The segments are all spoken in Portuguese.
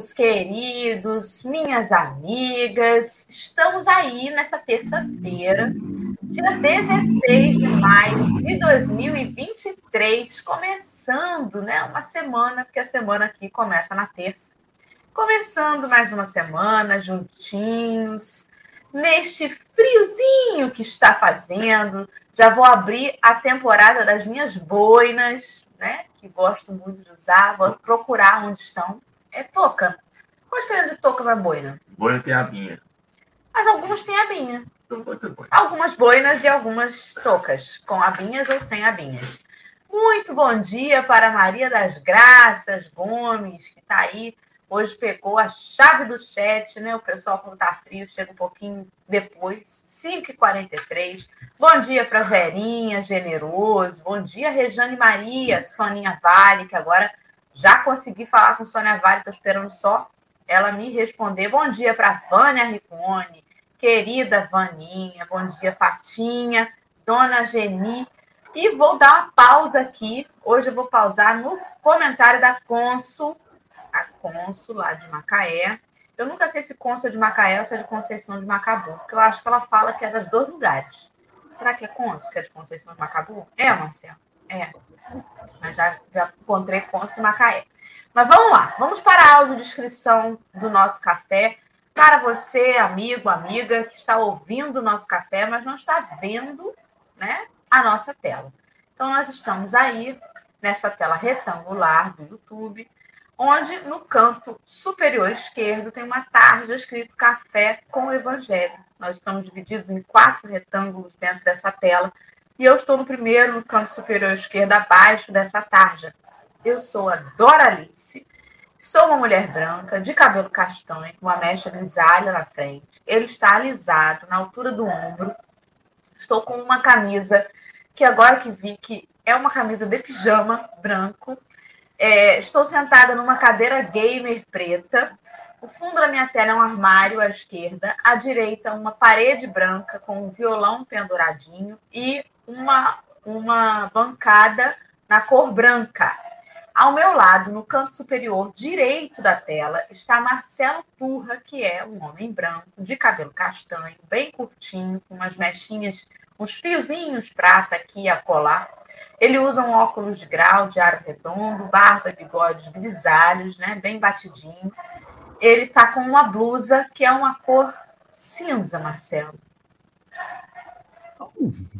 amigos queridos, minhas amigas. Estamos aí nessa terça-feira, dia 16 de maio de 2023, começando, né, uma semana, porque a semana aqui começa na terça. Começando mais uma semana juntinhos, neste friozinho que está fazendo. Já vou abrir a temporada das minhas boinas, né? Que gosto muito de usar. Vou procurar onde estão. É touca. Qual a diferença de touca para boina? Boina tem abinha. Mas algumas têm abinha. Então pode ser boina. Algumas boinas e algumas toucas, com abinhas ou sem abinhas. Muito bom dia para Maria das Graças Gomes, que está aí Hoje pegou a chave do chat, né? O pessoal, quando tá frio, chega um pouquinho depois, 5h43. Bom dia para Verinha, generoso. Bom dia, Rejane Maria, Soninha Vale, que agora já consegui falar com Sônia Vale, estou esperando só ela me responder. Bom dia para Vânia Ricone, querida Vaninha. Bom dia, Fatinha, Dona Geni. E vou dar uma pausa aqui. Hoje eu vou pausar no comentário da Consul a cônsul lá de Macaé. Eu nunca sei se cônsul é de Macaé ou se é de Conceição de Macabu, porque eu acho que ela fala que é das dois lugares. Será que é cônsul que é de Conceição de Macabu? É, Marcelo? É. Mas já, já encontrei cônsul em Macaé. Mas vamos lá, vamos para a audiodescrição do nosso café. Para você, amigo, amiga, que está ouvindo o nosso café, mas não está vendo né, a nossa tela. Então, nós estamos aí nessa tela retangular do YouTube onde no canto superior esquerdo tem uma tarja escrito Café com o Evangelho. Nós estamos divididos em quatro retângulos dentro dessa tela e eu estou no primeiro, no canto superior esquerdo, abaixo dessa tarja. Eu sou a Doralice. Sou uma mulher branca, de cabelo castanho, com uma mecha grisalha na frente. Ele está alisado, na altura do ombro. Estou com uma camisa que agora que vi que é uma camisa de pijama branco, é, estou sentada numa cadeira gamer preta. O fundo da minha tela é um armário à esquerda, à direita uma parede branca com um violão penduradinho e uma, uma bancada na cor branca. Ao meu lado, no canto superior direito da tela, está Marcelo Turra, que é um homem branco, de cabelo castanho, bem curtinho, com umas mechinhas, uns fiozinhos prata aqui a colar. Ele usa um óculos de grau de aro redondo, barba e bigodes grisalhos, né, bem batidinho. Ele está com uma blusa que é uma cor cinza, Marcelo.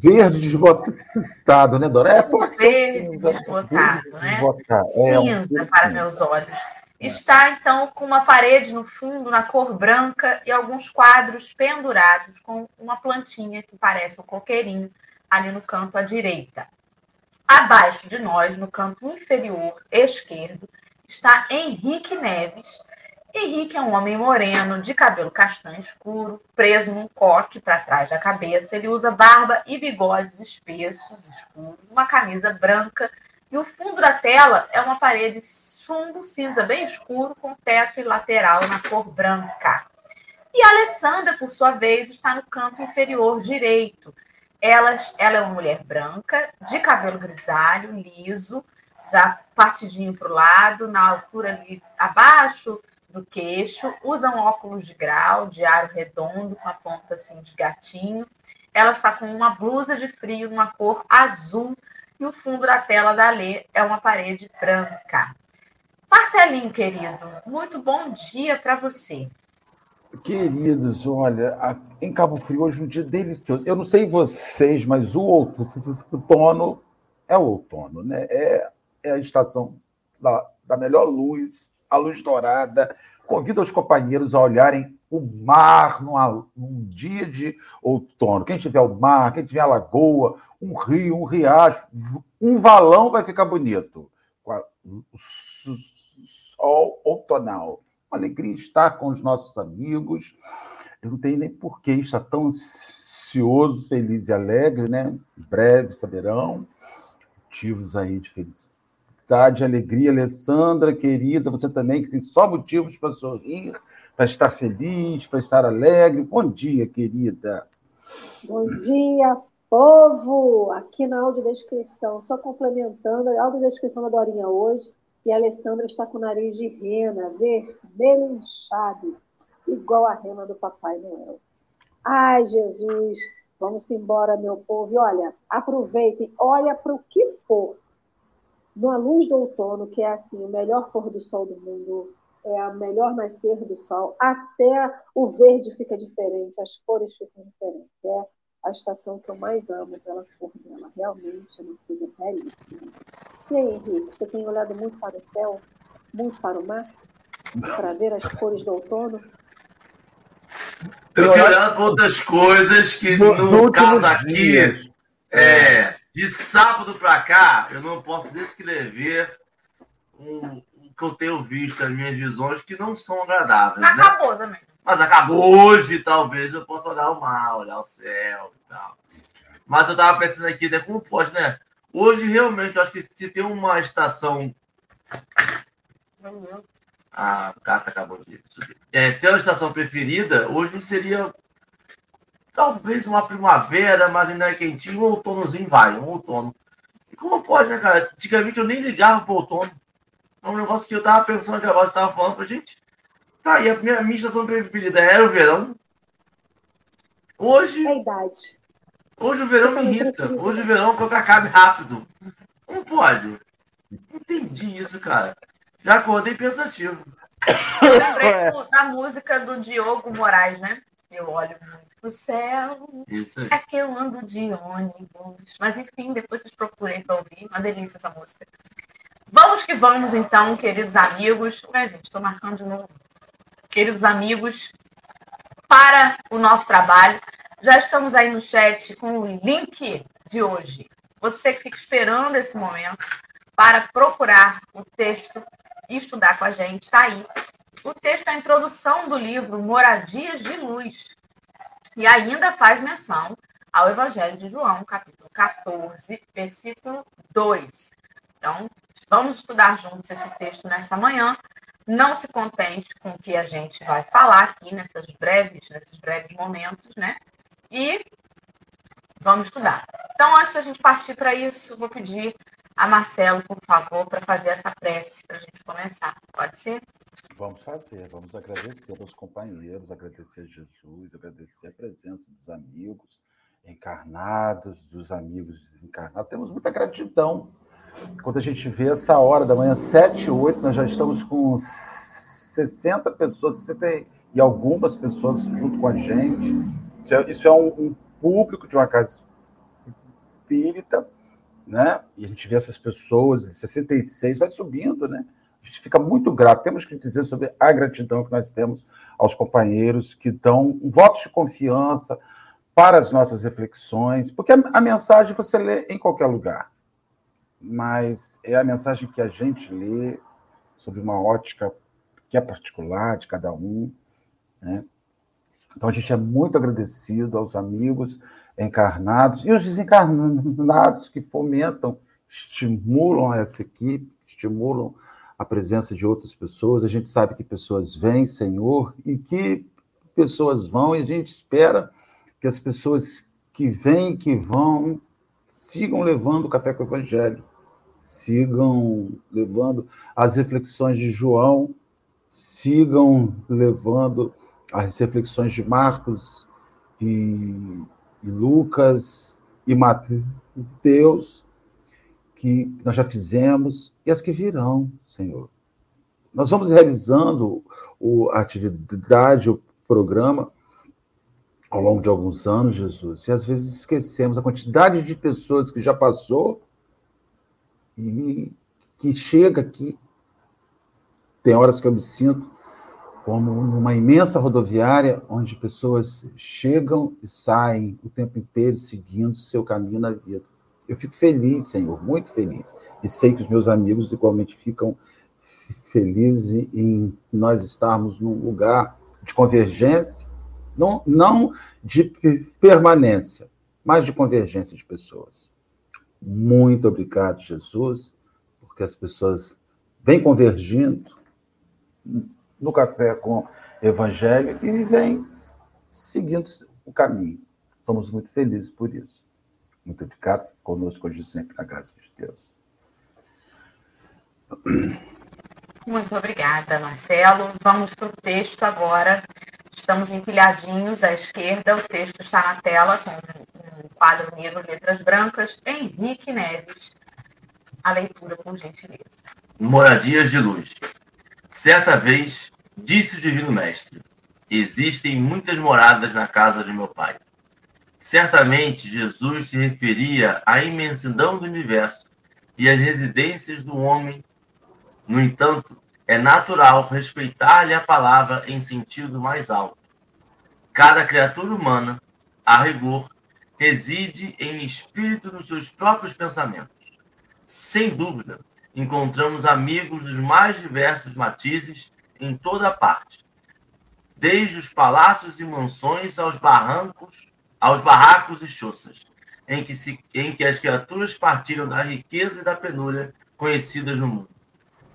Verde desbotado, né, Dora? É, um verde cinza, desbotado, né? Desbotado. É, cinza um para cinza. meus olhos. É. Está, então, com uma parede no fundo, na cor branca, e alguns quadros pendurados com uma plantinha que parece um coqueirinho ali no canto à direita. Abaixo de nós, no canto inferior esquerdo, está Henrique Neves. Henrique é um homem moreno, de cabelo castanho escuro, preso num coque para trás da cabeça. Ele usa barba e bigodes espessos, escuros, uma camisa branca e o fundo da tela é uma parede chumbo cinza bem escuro com teto e lateral na cor branca. E a Alessandra, por sua vez, está no canto inferior direito. Ela, ela é uma mulher branca, de cabelo grisalho, liso, já partidinho para o lado, na altura ali abaixo do queixo, usa um óculos de grau, de aro redondo, com a ponta assim de gatinho. Ela está com uma blusa de frio numa cor azul e o fundo da tela da Lê é uma parede branca. Marcelinho, querido, muito bom dia para você. Queridos, olha, em Cabo Frio hoje é um dia delicioso. Eu não sei vocês, mas o outono é o outono, né? É, é a estação da, da melhor luz, a luz dourada. Convido os companheiros a olharem o mar numa, num dia de outono. Quem tiver o mar, quem tiver a lagoa, um rio, um riacho, um valão vai ficar bonito. O sol outonal uma alegria estar com os nossos amigos. Eu não tenho nem por que estar tão ansioso, feliz e alegre, né? Breve saberão motivos aí de felicidade, alegria. Alessandra, querida, você também que tem só motivos para sorrir, para estar feliz, para estar alegre. Bom dia, querida. Bom dia, povo! Aqui na audiodescrição, só complementando, a audiodescrição da Dorinha hoje E a Alessandra está com o nariz de rena, vermelho inchado, igual a rena do Papai Noel. Ai, Jesus, vamos embora, meu povo. E olha, aproveitem, olha para o que for. Na luz do outono, que é assim, o melhor pôr do sol do mundo, é a melhor nascer do sol, até o verde fica diferente, as cores ficam diferentes. É a estação que eu mais amo pela cor dela. Realmente é uma coisa belíssima. E aí, Henrique, você tem olhado muito para o céu, muito para o mar, para ver as cores do outono? Eu tenho olhado para outras coisas que, no, no caso aqui, é, de sábado para cá, eu não posso descrever um, que eu tenho visto, as minhas visões, que não são agradáveis. Mas né? acabou também. Mas acabou hoje, talvez eu possa olhar o mar, olhar o céu e tal. Mas eu estava pensando aqui, né? Como pode, né? Hoje, realmente, eu acho que se tem uma estação. Ah, o Cata acabou de subir. É, se tem uma estação preferida, hoje seria talvez uma primavera, mas ainda é quentinho, um outonozinho vai, um outono. E como pode, né, cara? Antigamente eu nem ligava pro outono. É um negócio que eu tava pensando que agora você tava falando pra gente. Tá, e a minha, minha estação preferida era o verão. Hoje. É a idade. Hoje o verão me irrita. Hoje o verão quer que acabe rápido. Não pode. Entendi isso, cara. Já acordei pensativo. Eu lembrei da música do Diogo Moraes, né? Eu olho muito pro céu. Isso aí. É que eu ando de ônibus. Mas enfim, depois vocês procurem pra ouvir. Uma delícia essa música. Vamos que vamos, então, queridos amigos. Ué, gente, estou marcando de novo. Queridos amigos, para o nosso trabalho. Já estamos aí no chat com o link de hoje. Você que fica esperando esse momento para procurar o texto e estudar com a gente, está aí. O texto é a introdução do livro Moradias de Luz. E ainda faz menção ao Evangelho de João, capítulo 14, versículo 2. Então, Vamos estudar juntos esse texto nessa manhã. Não se contente com o que a gente vai falar aqui nessas breves, nesses breves momentos, né? E vamos estudar. Então, antes da gente partir para isso, vou pedir a Marcelo, por favor, para fazer essa prece para a gente começar. Pode ser? Vamos fazer, vamos agradecer aos companheiros, agradecer a Jesus, agradecer a presença dos amigos encarnados, dos amigos desencarnados. Temos muita gratidão quando a gente vê essa hora da manhã, 7, 8, nós já estamos com 60 pessoas, 60 e algumas pessoas junto com a gente. Isso é, isso é um, um, público de uma casa espírita, né? E a gente vê essas pessoas, 66, vai subindo, né? A gente fica muito grato. Temos que dizer sobre a gratidão que nós temos aos companheiros que dão um voto de confiança para as nossas reflexões, porque a, a mensagem você lê em qualquer lugar mas é a mensagem que a gente lê sobre uma ótica que é particular de cada um. Né? Então a gente é muito agradecido aos amigos encarnados e os desencarnados que fomentam, estimulam essa equipe, estimulam a presença de outras pessoas. A gente sabe que pessoas vêm, Senhor, e que pessoas vão, e a gente espera que as pessoas que vêm, que vão, sigam levando o café com o Evangelho sigam levando as reflexões de João, sigam levando as reflexões de Marcos e, e Lucas e Mateus, que nós já fizemos, e as que virão, Senhor. Nós vamos realizando a atividade, o programa, ao longo de alguns anos, Jesus, e às vezes esquecemos a quantidade de pessoas que já passou e que chega aqui. Tem horas que eu me sinto como numa imensa rodoviária onde pessoas chegam e saem o tempo inteiro seguindo seu caminho na vida. Eu fico feliz, Senhor, muito feliz. E sei que os meus amigos igualmente ficam felizes em nós estarmos num lugar de convergência, não, não de permanência, mas de convergência de pessoas. Muito obrigado, Jesus, porque as pessoas vêm convergindo no café com Evangelho e vêm seguindo o caminho. Estamos muito felizes por isso. Muito obrigado conosco hoje sempre, na graça de Deus. Muito obrigada, Marcelo. Vamos para o texto agora. Estamos empilhadinhos à esquerda, o texto está na tela com um quadro negro, letras brancas. Henrique Neves. A leitura, por gentileza. Moradias de luz. Certa vez, disse o Divino Mestre: Existem muitas moradas na casa de meu Pai. Certamente, Jesus se referia à imensidão do universo e às residências do homem. No entanto, é natural respeitar-lhe a palavra em sentido mais alto. Cada criatura humana, a rigor, reside em espírito nos seus próprios pensamentos. Sem dúvida, encontramos amigos dos mais diversos matizes em toda parte, desde os palácios e mansões aos barrancos aos barracos e choças, em que, se, em que as criaturas partilham da riqueza e da penúria conhecidas no mundo.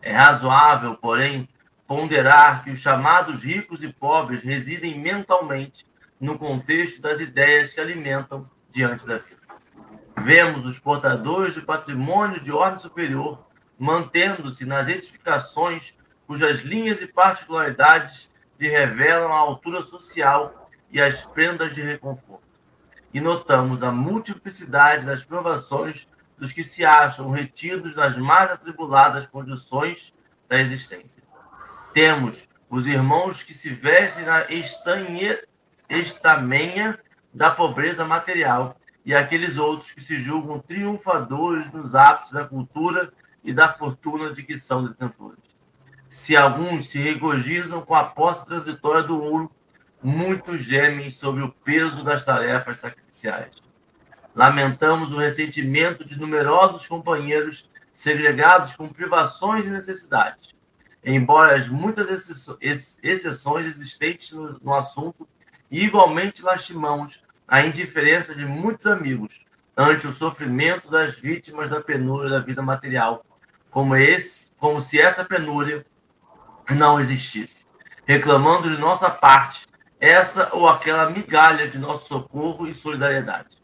É razoável, porém, ponderar que os chamados ricos e pobres residem mentalmente no contexto das ideias que alimentam diante da vida. Vemos os portadores de patrimônio de ordem superior mantendo-se nas edificações cujas linhas e particularidades lhe revelam a altura social e as prendas de reconforto e notamos a multiplicidade das provações dos que se acham retidos nas mais atribuladas condições da existência. Temos os irmãos que se vestem na estanhe, estamenha da pobreza material e aqueles outros que se julgam triunfadores nos ápices da cultura e da fortuna de que são detentores. Se alguns se regozijam com a posse transitória do ouro, muitos gemem sobre o peso das tarefas sacrificiais. Lamentamos o ressentimento de numerosos companheiros segregados com privações e necessidades. Embora as muitas exceções existentes no, assunto, igualmente lastimamos a indiferença de muitos amigos ante o sofrimento das vítimas da penúria da vida material, como esse, como se essa penúria não existisse, reclamando de nossa parte essa ou aquela migalha de nosso socorro e solidariedade.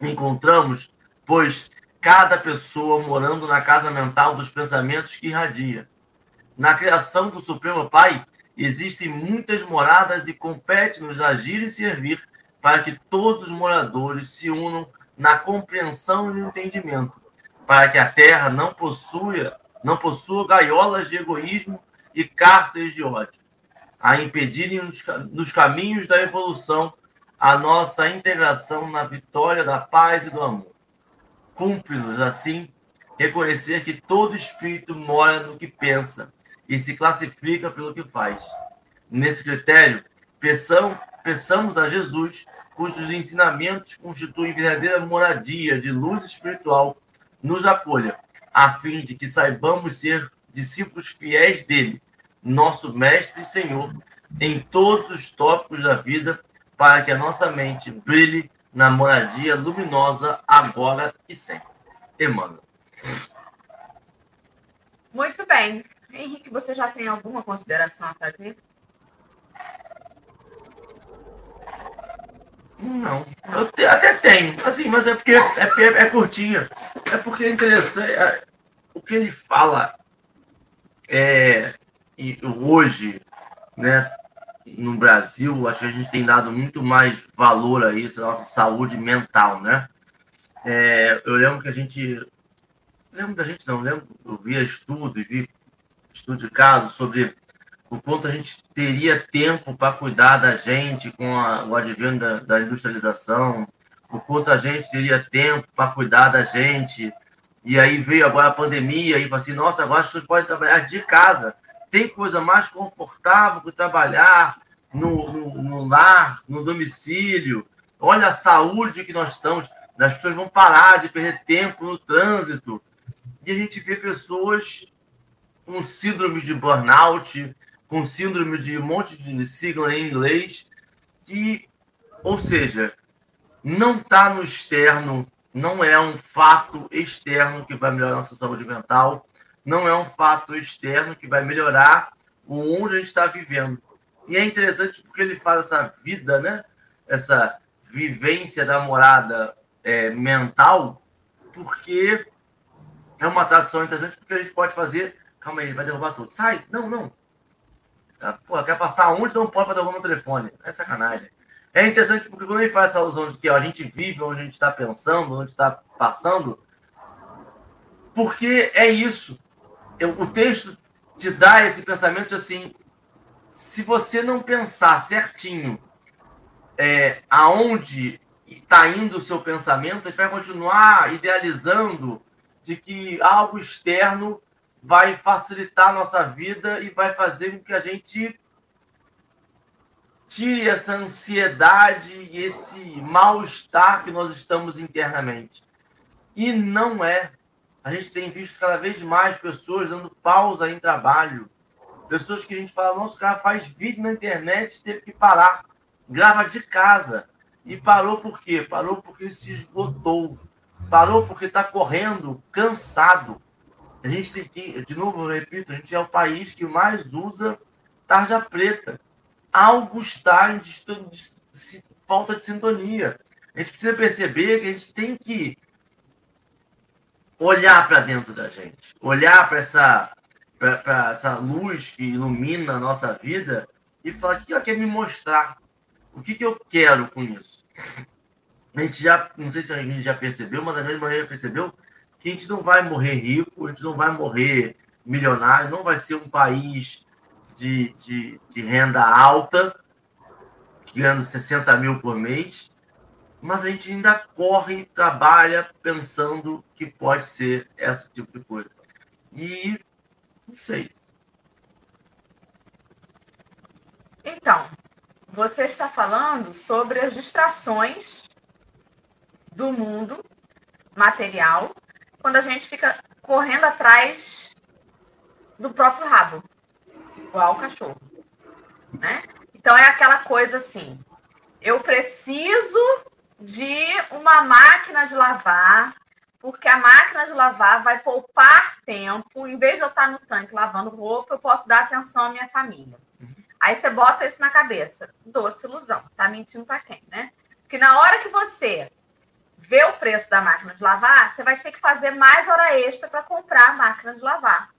Encontramos, pois, cada pessoa morando na casa mental dos pensamentos que irradia. Na criação do Supremo Pai, existem muitas moradas e compete-nos agir e servir para que todos os moradores se unam na compreensão e no entendimento, para que a terra não possua, não possua gaiolas de egoísmo e cárceres de ódio a impedirem nos, nos caminhos da evolução a nossa integração na vitória da paz e do amor. Cumpre-nos, assim, reconhecer que todo espírito mora no que pensa e se classifica pelo que faz. Nesse critério, peçam, peçamos a Jesus, cujos ensinamentos constituem verdadeira moradia de luz espiritual, nos acolha, a fim de que saibamos ser discípulos fiéis dele nosso Mestre e Senhor, em todos os tópicos da vida, para que a nossa mente brilhe na moradia luminosa agora e sempre. Emmanuel. Muito bem. Henrique, você já tem alguma consideração a fazer? Não, eu te, até tenho, assim, mas é porque é, é, é curtinha. É porque é interessante. É, o que ele fala é, e hoje, né, no Brasil, acho que a gente tem dado muito mais valor a isso, a nossa saúde mental, né? É, eu lembro que a gente. Lembro da gente, não, lembro, eu via estudo e vi estudo de caso sobre o quanto a gente teria tempo para cuidar da gente com a, o advento da, da, industrialização, o quanto a gente teria tempo para cuidar da gente. E aí veio agora a pandemia e falou assim: nossa, agora as pessoas podem trabalhar de casa tem coisa mais confortável que trabalhar no, no, no, lar, no domicílio. Olha a saúde que nós estamos. As pessoas vão parar de perder tempo no trânsito. E a gente vê pessoas com síndrome de burnout, com síndrome de um monte de sigla em inglês, que, ou seja, não está no externo, não é um fato externo que vai melhorar a nossa saúde mental, não é um fato externo que vai melhorar o onde a gente está vivendo. E é interessante porque ele faz essa vida, né? essa vivência da morada é, mental, porque É uma tradução interessante porque a gente pode fazer. Calma aí, vai derrubar tudo. Sai! Não, não. Ah, pô, quer passar onde não pode para derrubar no telefone? É sacanagem. É interessante porque quando ele faz essa alusão de que ó, a gente vive onde a gente está pensando, onde está passando, porque é isso. Eu, o texto te dá esse pensamento assim: se você não pensar certinho é, aonde está indo o seu pensamento, a gente vai continuar idealizando de que algo externo vai facilitar a nossa vida e vai fazer com que a gente tire essa ansiedade e esse mal-estar que nós estamos internamente. E não é. A gente tem visto cada vez mais pessoas dando pausa em trabalho. Pessoas que a gente fala, nosso cara faz vídeo na internet, teve que parar, grava de casa. E parou por quê? Parou porque se esgotou. Parou porque está correndo, cansado. A gente tem que, de novo, eu repito, a gente é o país que mais usa tarja preta. Algo está em falta de sintonia. A gente precisa perceber que a gente tem que olhar para dentro da gente, olhar para essa, essa luz que ilumina a nossa vida e falar o que ela quer me mostrar, o que, que eu quero com isso. A gente já, não sei se a gente já percebeu, mas a grande maneira percebeu que a gente não vai morrer rico, a gente não vai morrer milionário, não vai ser um país de, de, de renda alta, ganhando 60 mil por mês, mas a gente ainda corre, trabalha pensando que pode ser esse tipo de coisa. E não sei. Então, você está falando sobre as distrações do mundo material quando a gente fica correndo atrás do próprio rabo, igual o cachorro, né? Então é aquela coisa assim, eu preciso de uma máquina de lavar, porque a máquina de lavar vai poupar tempo. Em vez de eu estar no tanque lavando roupa, eu posso dar atenção à minha família. Aí você bota isso na cabeça. Doce ilusão. Tá mentindo para quem, né? Porque na hora que você vê o preço da máquina de lavar, você vai ter que fazer mais hora extra para comprar a máquina de lavar.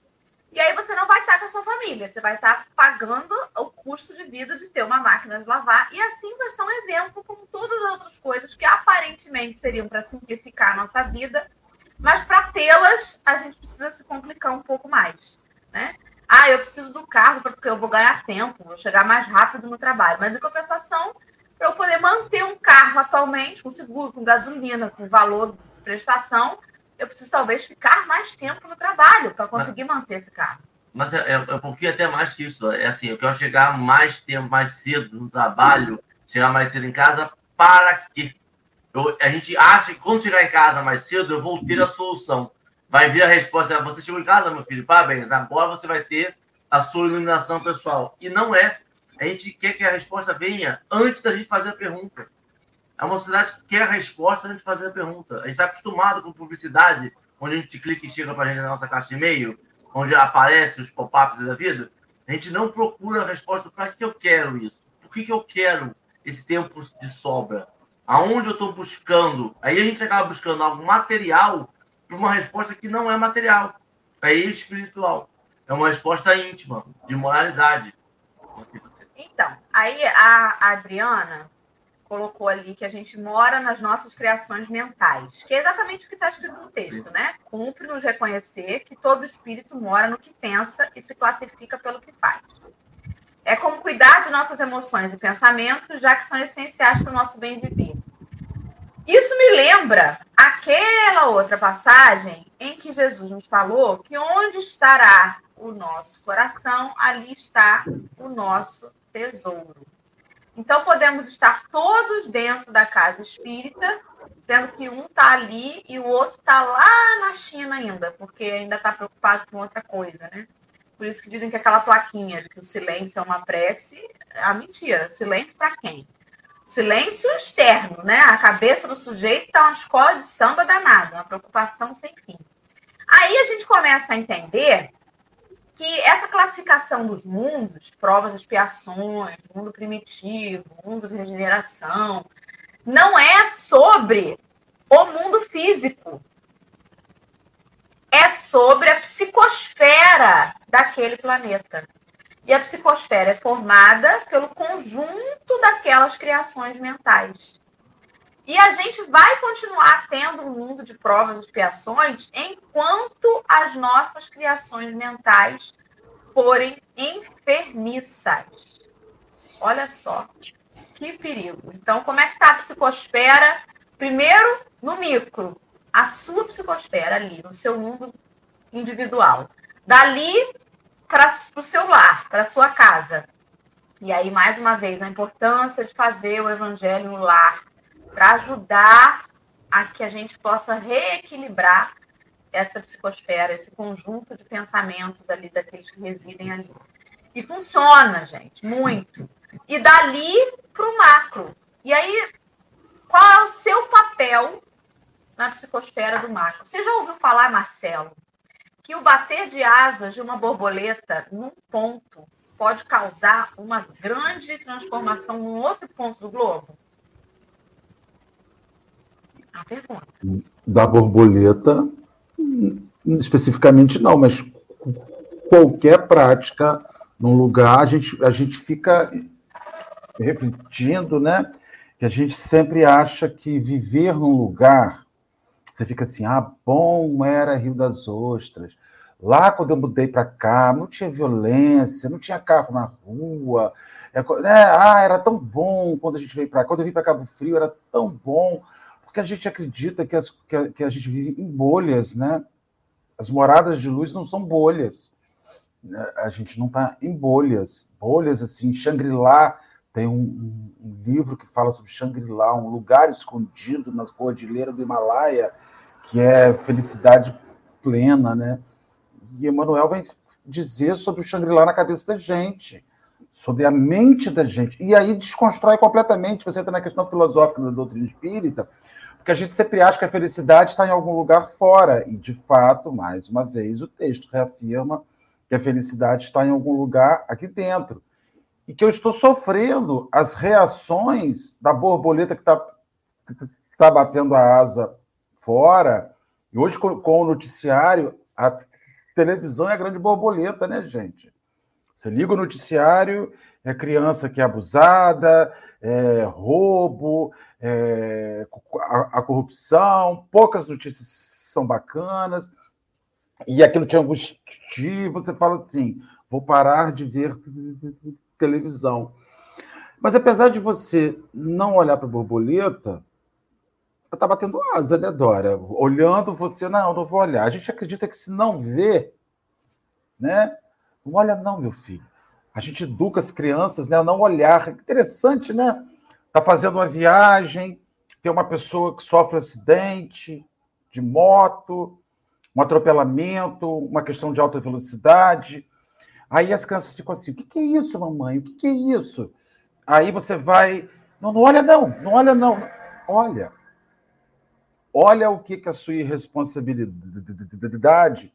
E aí você não vai estar com a sua família, você vai estar pagando o custo de vida de ter uma máquina de lavar. E assim vai ser um exemplo, como todas as outras coisas que aparentemente seriam para simplificar a nossa vida, mas para tê-las, a gente precisa se complicar um pouco mais. Né? Ah, eu preciso do carro porque eu vou ganhar tempo, vou chegar mais rápido no trabalho. Mas em compensação, para eu poder manter um carro atualmente, com seguro, com gasolina, com valor de prestação, eu preciso talvez ficar mais tempo no trabalho para conseguir mas, manter esse carro. Mas é, é, é um pouquinho até mais que isso. É assim, eu quero chegar mais tempo, mais cedo no trabalho, chegar mais cedo em casa, para quê? Eu, a gente acha que quando chegar em casa mais cedo, eu vou ter a solução. Vai vir a resposta, ah, você chegou em casa, meu filho, parabéns, agora você vai ter a sua iluminação pessoal. E não é. A gente quer que a resposta venha antes da gente fazer a pergunta. Uma sociedade que quer a resposta antes de fazer a pergunta. A gente está acostumado com publicidade, onde a gente clica e chega para a gente na nossa caixa de e-mail, onde aparece os pop-ups da vida. A gente não procura a resposta para que eu quero isso. Por que, que eu quero esse tempo de sobra? Aonde eu estou buscando? Aí a gente acaba buscando algo material para uma resposta que não é material, é espiritual. É uma resposta íntima, de moralidade. Então, aí a Adriana colocou ali que a gente mora nas nossas criações mentais, que é exatamente o que está escrito no texto, né? Cumpre nos reconhecer que todo espírito mora no que pensa e se classifica pelo que faz. É como cuidar de nossas emoções e pensamentos, já que são essenciais para o nosso bem viver. Isso me lembra aquela outra passagem em que Jesus nos falou que onde estará o nosso coração, ali está o nosso tesouro. Então, podemos estar todos dentro da casa espírita, sendo que um está ali e o outro está lá na China ainda, porque ainda está preocupado com outra coisa, né? Por isso que dizem que aquela plaquinha de que o silêncio é uma prece, é a mentira. Silêncio para quem? Silêncio externo, né? A cabeça do sujeito está uma escola de samba danada, uma preocupação sem fim. Aí a gente começa a entender que essa classificação dos mundos, provas, expiações, mundo primitivo, mundo de regeneração, não é sobre o mundo físico. é sobre a psicosfera daquele planeta. E a psicosfera é formada pelo conjunto daquelas criações mentais. E a gente vai continuar tendo um mundo de provas e expiações enquanto as nossas criações mentais forem enfermiças. Olha só, que perigo. Então, como é que está a psicosfera? Primeiro, no micro, a sua psicosfera ali, no seu mundo individual. Dali para o seu lar, para a sua casa. E aí, mais uma vez, a importância de fazer o evangelho no lar, para ajudar a que a gente possa reequilibrar essa psicosfera, esse conjunto de pensamentos ali daqueles que residem ali. E funciona, gente, muito. E dali para o macro. E aí, qual é o seu papel na psicosfera do macro? Você já ouviu falar, Marcelo, que o bater de asas de uma borboleta num ponto pode causar uma grande transformação num outro ponto do globo? Da borboleta, especificamente não, mas qualquer prática num lugar, a gente, a gente fica refletindo, né? Que a gente sempre acha que viver num lugar, você fica assim, ah, bom era Rio das Ostras. Lá, quando eu mudei para cá, não tinha violência, não tinha carro na rua. É, né? Ah, era tão bom quando a gente veio para cá. Quando eu vim para Cabo Frio, era tão bom. Porque a gente acredita que, as, que, a, que a gente vive em bolhas, né? As moradas de luz não são bolhas. A gente não está em bolhas. Bolhas, assim, Shangri-La tem um, um, um, livro que fala sobre Shangri-La, um lugar escondido nas cordilheiras do Himalaia, que é felicidade plena, né? E Emmanuel vem dizer sobre o Shangri-La na cabeça da gente, sobre a mente da gente. E aí desconstrói completamente. Você entra na questão filosófica da doutrina espírita, porque a gente sempre acha que a felicidade está em algum lugar fora. E, de fato, mais uma vez, o texto reafirma que a felicidade está em algum lugar aqui dentro e que eu estou sofrendo as reações da borboleta que está tá batendo a asa fora. E hoje, com, com, o noticiário, a televisão é a grande borboleta, né, gente? Você liga o noticiário, é criança que é abusada, é roubo, é, a, a corrupção, poucas notícias são bacanas, e aquilo te angustia, você fala assim, vou parar de ver televisão. Mas apesar de você não olhar para a borboleta, está batendo asa, né, Dora? Olhando você, não, não vou olhar. A gente acredita que se não vê, né? Não olha, não, meu filho. A gente educa as crianças né, a não olhar. Interessante, né? Está fazendo uma viagem, tem uma pessoa que sofre um acidente de moto, um atropelamento, uma questão de alta velocidade. Aí as crianças ficam assim: o que, é isso, mamãe? O que, é isso? Aí você vai. Não, não olha, não, não olha, não. Olha. Olha o que, que a sua irresponsabilidade.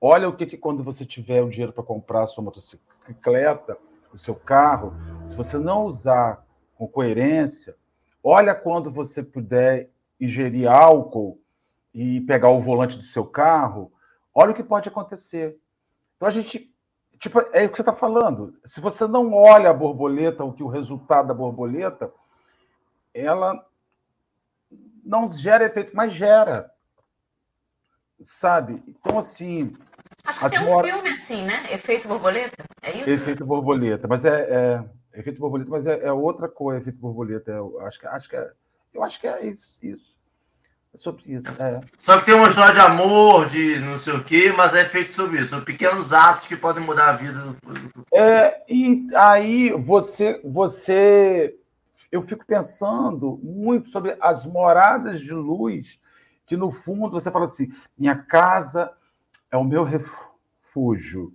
Olha o que, que quando você tiver o dinheiro para comprar a sua motocicleta, o seu carro, se você não usar com coerência, olha quando você puder ingerir álcool e pegar o volante do seu carro, olha o que pode acontecer. Então a gente Tipo, é o que você está falando. Se você não olha a borboleta, o que o resultado da borboleta, ela não gera efeito, mas gera. Sabe? Então, assim. Acho que tem um filme assim, né? Efeito borboleta? É isso? Efeito borboleta, mas é. é... Efeito borboleta, mas é, é, outra coisa, efeito borboleta. Eu acho que, acho que é, eu acho que é isso. isso. É sobre isso. É. Só que tem uma história de amor, de não sei o quê, mas é feito sobre isso. São pequenos atos que podem mudar a vida do É, e aí você, você. Eu fico pensando muito sobre as moradas de luz, que no fundo você fala assim: minha casa é o meu refúgio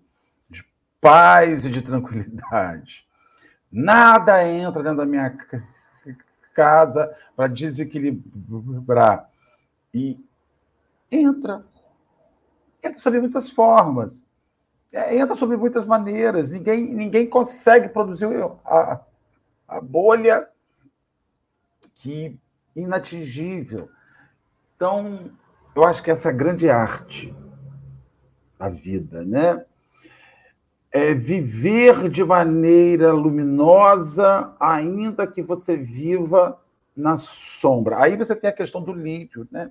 de paz e de tranquilidade. Nada entra dentro da minha casa para desequilibrar. E entra. Entra sob muitas formas. É, entra sob muitas maneiras. Ninguém, ninguém consegue produzir a, a bolha que inatingível. Então, eu acho que essa é grande arte. A vida, né? É viver de maneira luminosa, ainda que você viva na sombra. Aí você tem a questão do lírio, né?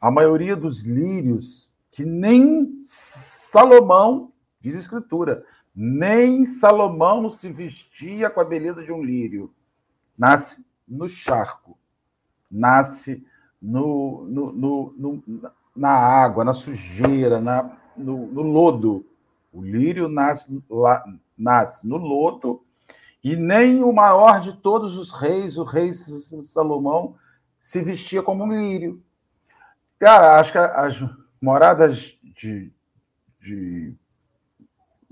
A maioria dos lírios que nem Salomão, diz a Escritura, nem Salomão se vestia com a beleza de um lírio. Nasce no charco, nasce no, no, no, no na água, na sujeira, na, no, no lodo. O lírio nasce, lá, nasce no lodo, e nem o maior de todos os reis, o rei Salomão, se vestia como um lírio. Cara, acho que as moradas de, de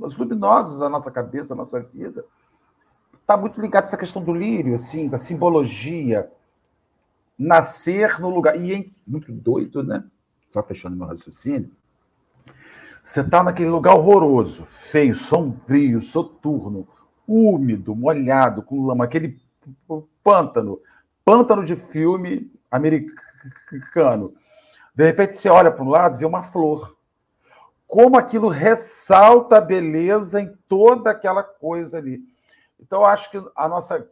as luminosas da nossa cabeça, da nossa vida, está muito ligado a essa questão do lírio, assim, da simbologia, nascer no lugar. E é muito doido, né? Só fechando meu raciocínio. Você está naquele lugar horroroso, feio, sombrio, soturno, úmido, molhado, com lama, aquele pântano, pântano de filme americano. De repente você olha para um lado e vê uma flor. Como aquilo ressalta a beleza em toda aquela coisa ali. Então, eu acho que a nossa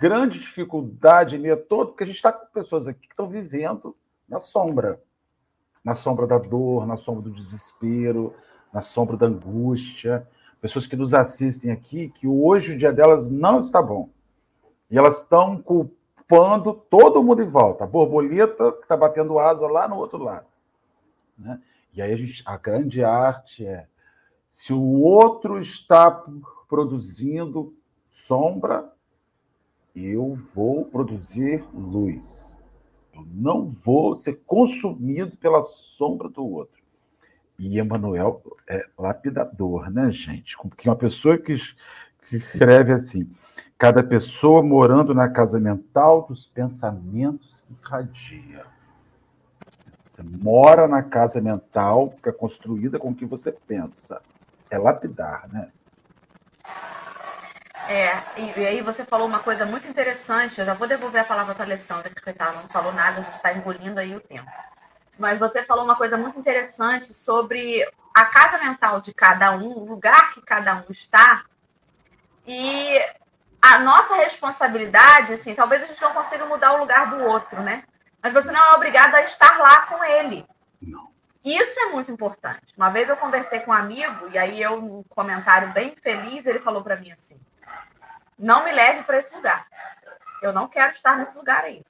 grande dificuldade é todo, porque a gente está com pessoas aqui que estão vivendo na sombra na sombra da dor, na sombra do desespero, na sombra da angústia. Pessoas que nos assistem aqui, que hoje o dia delas não está bom. E elas estão culpando todo mundo em volta. A borboleta que está batendo asa lá no outro lado. Né? E aí a, gente, a grande arte é se o outro está produzindo sombra, eu vou produzir luz. Eu não vou ser consumido pela sombra do outro. E Emmanuel é lapidador, né, gente? Porque uma pessoa que escreve assim: cada pessoa morando na casa mental dos pensamentos irradia. Você mora na casa mental que é construída com o que você pensa. É lapidar, né? É, e, e, aí você falou uma coisa muito interessante, eu já vou devolver a palavra para a Alessandra, que coitada, não falou nada, a gente está engolindo aí o tempo. Mas você falou uma coisa muito interessante sobre a casa mental de cada um, o lugar que cada um está, e a nossa responsabilidade, assim, talvez a gente não consiga mudar o lugar do outro, né? Mas você não é obrigado a estar lá com ele. Não. Isso é muito importante. Uma vez eu conversei com um amigo, e aí eu, um comentário bem feliz, ele falou para mim assim: não me leve para esse lugar. Eu não quero estar nesse lugar aí.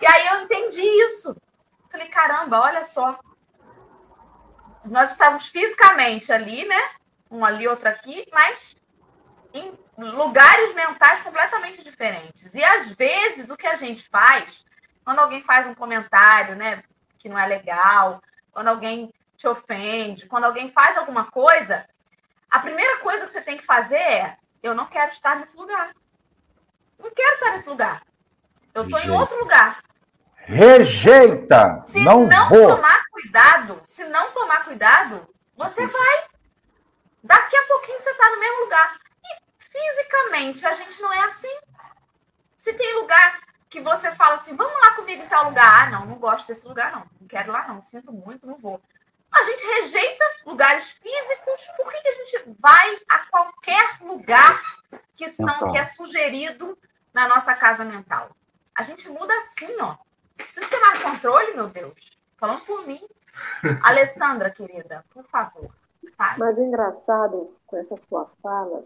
E aí eu entendi isso. Falei, caramba, olha só. Nós estávamos fisicamente ali, né? Um ali, outro aqui, mas em lugares mentais completamente diferentes. E às vezes o que a gente faz, quando alguém faz um comentário, né, que não é legal, quando alguém te ofende, quando alguém faz alguma coisa, a primeira coisa que você tem que fazer é eu não quero estar nesse lugar. Não quero estar nesse lugar. Eu estou em outro lugar. Rejeita! Se não, não vou. tomar cuidado, se não tomar cuidado, você vai. Daqui a pouquinho você está no mesmo lugar. E fisicamente a gente não é assim. Se tem lugar que você fala assim, vamos lá comigo em tal lugar. Ah, não, não gosto desse lugar, não. Não quero lá, não. Sinto muito, não vou. A gente rejeita lugares físicos, por que, que a gente vai a qualquer lugar que, são, que é sugerido na nossa casa mental? A gente muda assim, ó. Precisa ter mais controle, meu Deus. Falando por mim. Alessandra, querida, por favor. Fale. Mas o engraçado com essa sua fala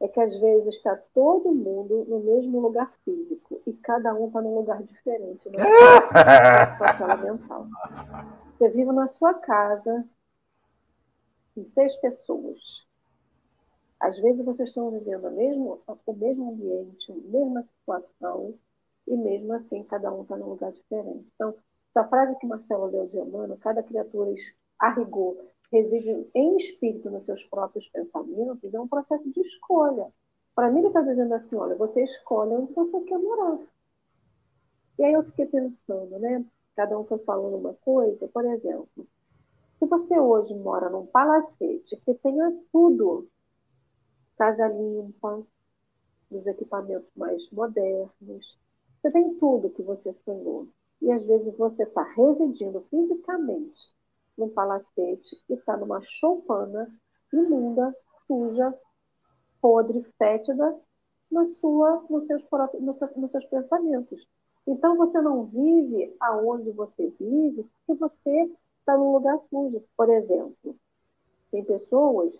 é que às vezes está todo mundo no mesmo lugar físico e cada um está num lugar diferente, né? sua mental. Você vive na sua casa, em seis pessoas. Às vezes vocês estão vivendo mesmo, o mesmo ambiente, a mesma situação, e mesmo assim cada um está num lugar diferente. Então, essa frase que Marcelo leu de Emmanuel, cada criatura a rigor reside em espírito nos seus próprios pensamentos, é um processo de escolha. Para mim, ele está dizendo assim: olha, você escolhe onde você quer morar. E aí eu fiquei pensando, né? cada um foi falando uma coisa. Por exemplo, se você hoje mora num palacete que tenha tudo, casa limpa, os equipamentos mais modernos, você tem tudo que você sonhou. E às vezes você está residindo fisicamente num palacete e está numa choupana imunda, suja, podre, fétida, na sua, nos, seus, nos, seus, nos seus pensamentos. Então você não vive aonde você vive porque você está num lugar sujo. Por exemplo, tem pessoas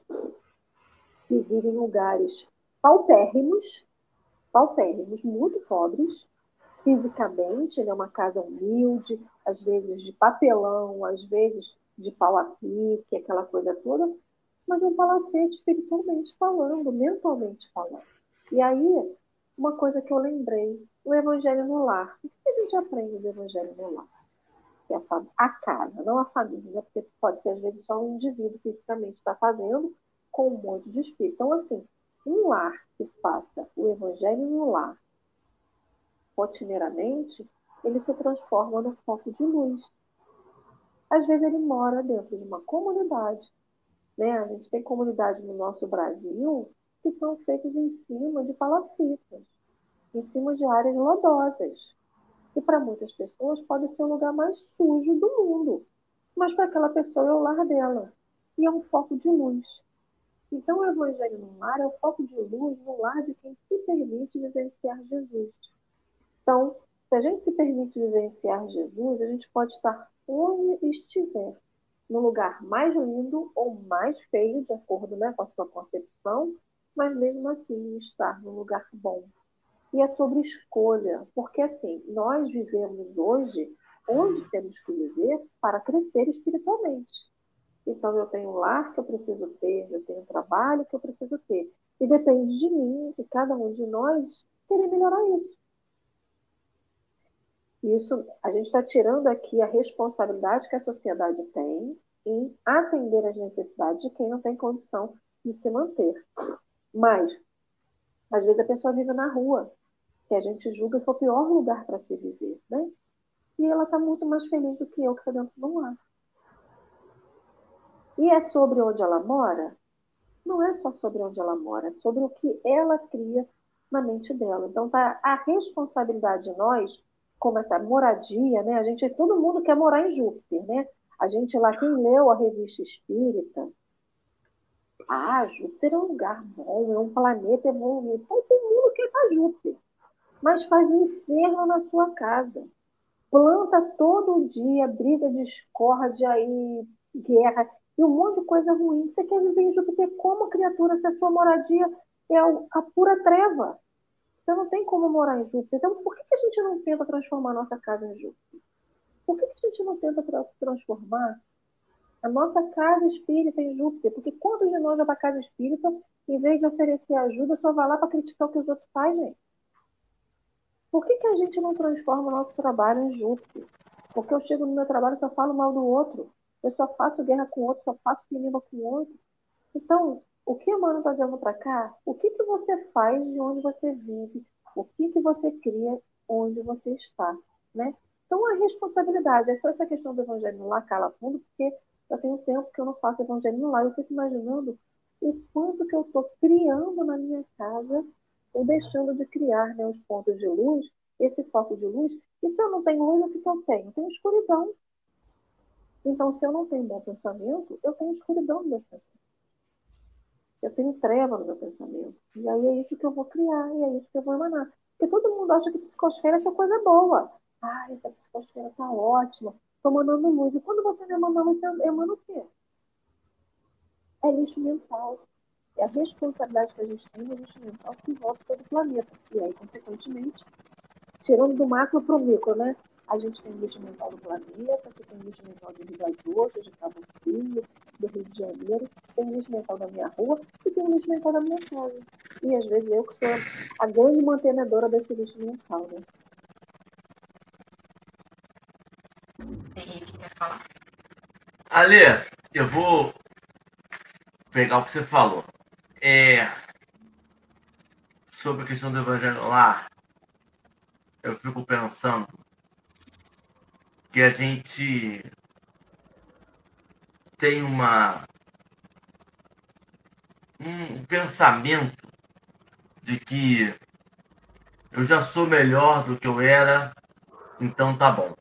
que vivem em lugares paupérrimos, paupérrimos, muito pobres, fisicamente, né? uma casa humilde, às vezes de papelão, às vezes de pau a pique, aquela coisa toda, mas um palacete espiritualmente falando, mentalmente falando. E aí, uma coisa que eu lembrei, o Evangelho no lar. O que a gente aprende do Evangelho no lar? Que é a, a casa, não a família, né? porque pode ser às vezes só um indivíduo fisicamente está fazendo com um monte de espírito. Então, assim, um lar que faça o Evangelho no lar rotineiramente, ele se transforma no foco de luz. Às vezes ele mora dentro de uma comunidade. Né? A gente tem comunidades no nosso Brasil que são feitas em cima de palafitas, em cima de áreas lodosas. E para muitas pessoas pode ser o lugar mais sujo do mundo. Mas para aquela pessoa é o lar dela. E é um foco de luz. Então o Evangelho no lar é o foco de luz no lar de quem se permite vivenciar Jesus. Então, se a gente se permite vivenciar Jesus, a gente pode estar onde estiver, no lugar mais lindo ou mais feio, de acordo né, com a sua concepção, mas mesmo assim estar no lugar bom. E é sobre escolha, porque assim, nós vivemos hoje onde temos que viver para crescer espiritualmente. Então, eu tenho um lar que eu preciso ter, eu tenho um trabalho que eu preciso ter. E depende de mim, de cada um de nós, querer melhorar isso. Isso, a gente está tirando aqui a responsabilidade que a sociedade tem em atender às necessidades de quem não tem condição de se manter. Mas, às vezes, a pessoa vive na rua, que a gente julga que é o pior lugar para se viver, né? E ela está muito mais feliz do que eu que está dentro de um lar. E é sobre onde ela mora? Não é só sobre onde ela mora, é sobre o que ela cria na mente dela. Então, tá a responsabilidade de nós como essa moradia, né? A gente, todo mundo quer morar em Júpiter, né? A gente lá, quem leu a revista Espírita, ah, Júpiter é um lugar bom, é um planeta evoluído. Todo mundo quer para Júpiter, mas faz um inferno na sua casa. Planta todo dia, briga, discórdia e guerra e um monte de coisa ruim. Você quer viver em Júpiter como criatura se a sua moradia é a pura treva? Você não tem como morar em Júpiter. Então, por que a gente não tenta transformar a nossa casa em Júpiter? Por que a gente não tenta transformar a nossa casa espírita em Júpiter? Porque quantos de nós vai para casa espírita, em vez de oferecer ajuda, só vai lá para criticar o que os outros fazem, gente? Por que, que a gente não transforma o nosso trabalho em Júpiter? Porque eu chego no meu trabalho e só falo mal do outro. Eu só faço guerra com o outro, só faço inimigo com o outro. Então, o que Mano está dizendo para cá? O que, que você faz de onde você vive? O que, que você cria onde você está? Né? Então, a responsabilidade, é só essa questão do evangelho lar, cala fundo, porque já tem um tempo que eu não faço evangelho lar. Eu fico imaginando o quanto que eu estou criando na minha casa ou deixando de criar né, os pontos de luz, esse foco de luz. E se eu não tenho luz, o que, eu tenho? Eu tenho escuridão. Então, se eu não tenho bom pensamento, eu tenho escuridão nos meus pensamentos. Eu tenho treva no meu pensamento. E aí é isso que eu vou criar, e é isso que eu vou emanar. Porque todo mundo acha que psicosfera é coisa boa. Ah, essa psicosfera tá ótima. Estou mandando luz. E quando você me manda luz, você emana o quê? É lixo mental. É a responsabilidade que a gente tem no lixo mental que volta todo o planeta. E aí, consequentemente, tirando do macro para o micro, né? A gente tem mental do planeta, que tem mental de Rio das de Cabo Frio, do Rio de Janeiro, tem mental da minha rua e tem mental da minha casa. E às vezes eu que sou a grande mantenedora desse lixo mental, né? Ale, eu vou pegar o que você falou. É, sobre a questão do evangelho lá, eu fico pensando que a gente tem uma um pensamento de que eu já sou melhor do que eu era, então tá bom.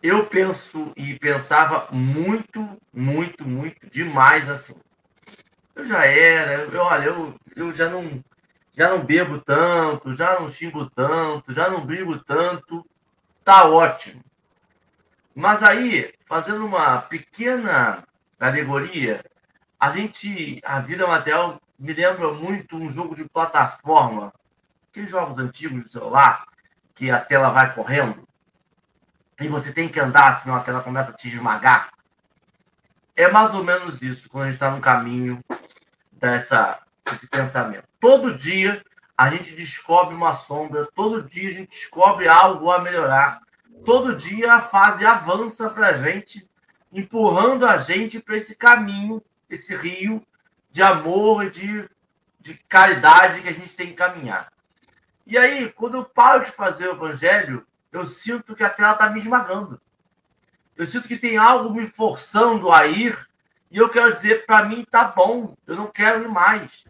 eu penso e pensava muito, muito, muito demais assim. Eu já era, eu, olha, eu, eu já não já não bebo tanto, já não xingo tanto, já não brigo tanto, tá ótimo. Mas aí, fazendo uma pequena alegoria, a gente, a vida material me lembra muito um jogo de plataforma, aqueles jogos antigos do celular, que a tela vai correndo e você tem que andar, senão a tela começa a te esmagar. É mais ou menos isso, quando a gente está no caminho dessa, desse pensamento. Todo dia a gente descobre uma sombra, todo dia a gente descobre algo a melhorar, todo dia a fase avança para a gente, empurrando a gente para esse caminho, esse rio de amor e de, de caridade que a gente tem que caminhar. E aí, quando eu paro de fazer o evangelho, eu sinto que a tela está me esmagando. Eu sinto que tem algo me forçando a ir e eu quero dizer, para mim tá bom, eu não quero ir mais.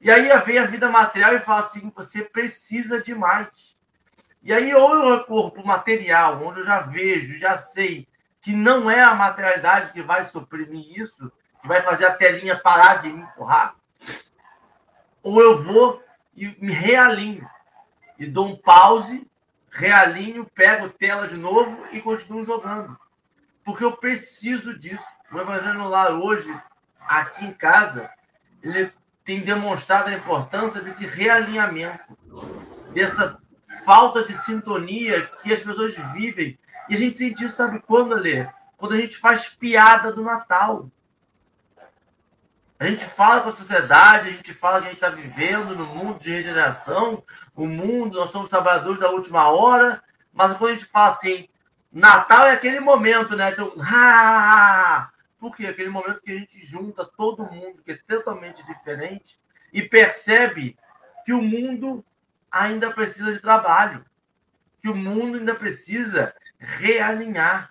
E aí vem a vida material e fala assim, você precisa de mais. E aí ou eu recorro para o material, onde eu já vejo, já sei que não é a materialidade que vai suprimir isso, que vai fazer a telinha parar de me empurrar, ou eu vou e me realinho e dou um pause realinho, pego tela de novo e continuo jogando. Porque eu preciso disso. O Evangelho no Lar hoje, aqui em casa, ele tem demonstrado a importância desse realinhamento, dessa falta de sintonia que as pessoas vivem. E a gente sente isso, sabe quando, Alê? Quando a gente faz piada do Natal. A gente fala com a sociedade, a gente fala que a gente está vivendo no mundo de regeneração, o mundo, nós somos trabalhadores da última hora, mas quando a gente fala assim, Natal é aquele momento, né? Então, ah! Por quê? Aquele momento que a gente junta todo mundo que é totalmente diferente e percebe que o mundo ainda precisa de trabalho, que o mundo ainda precisa realinhar,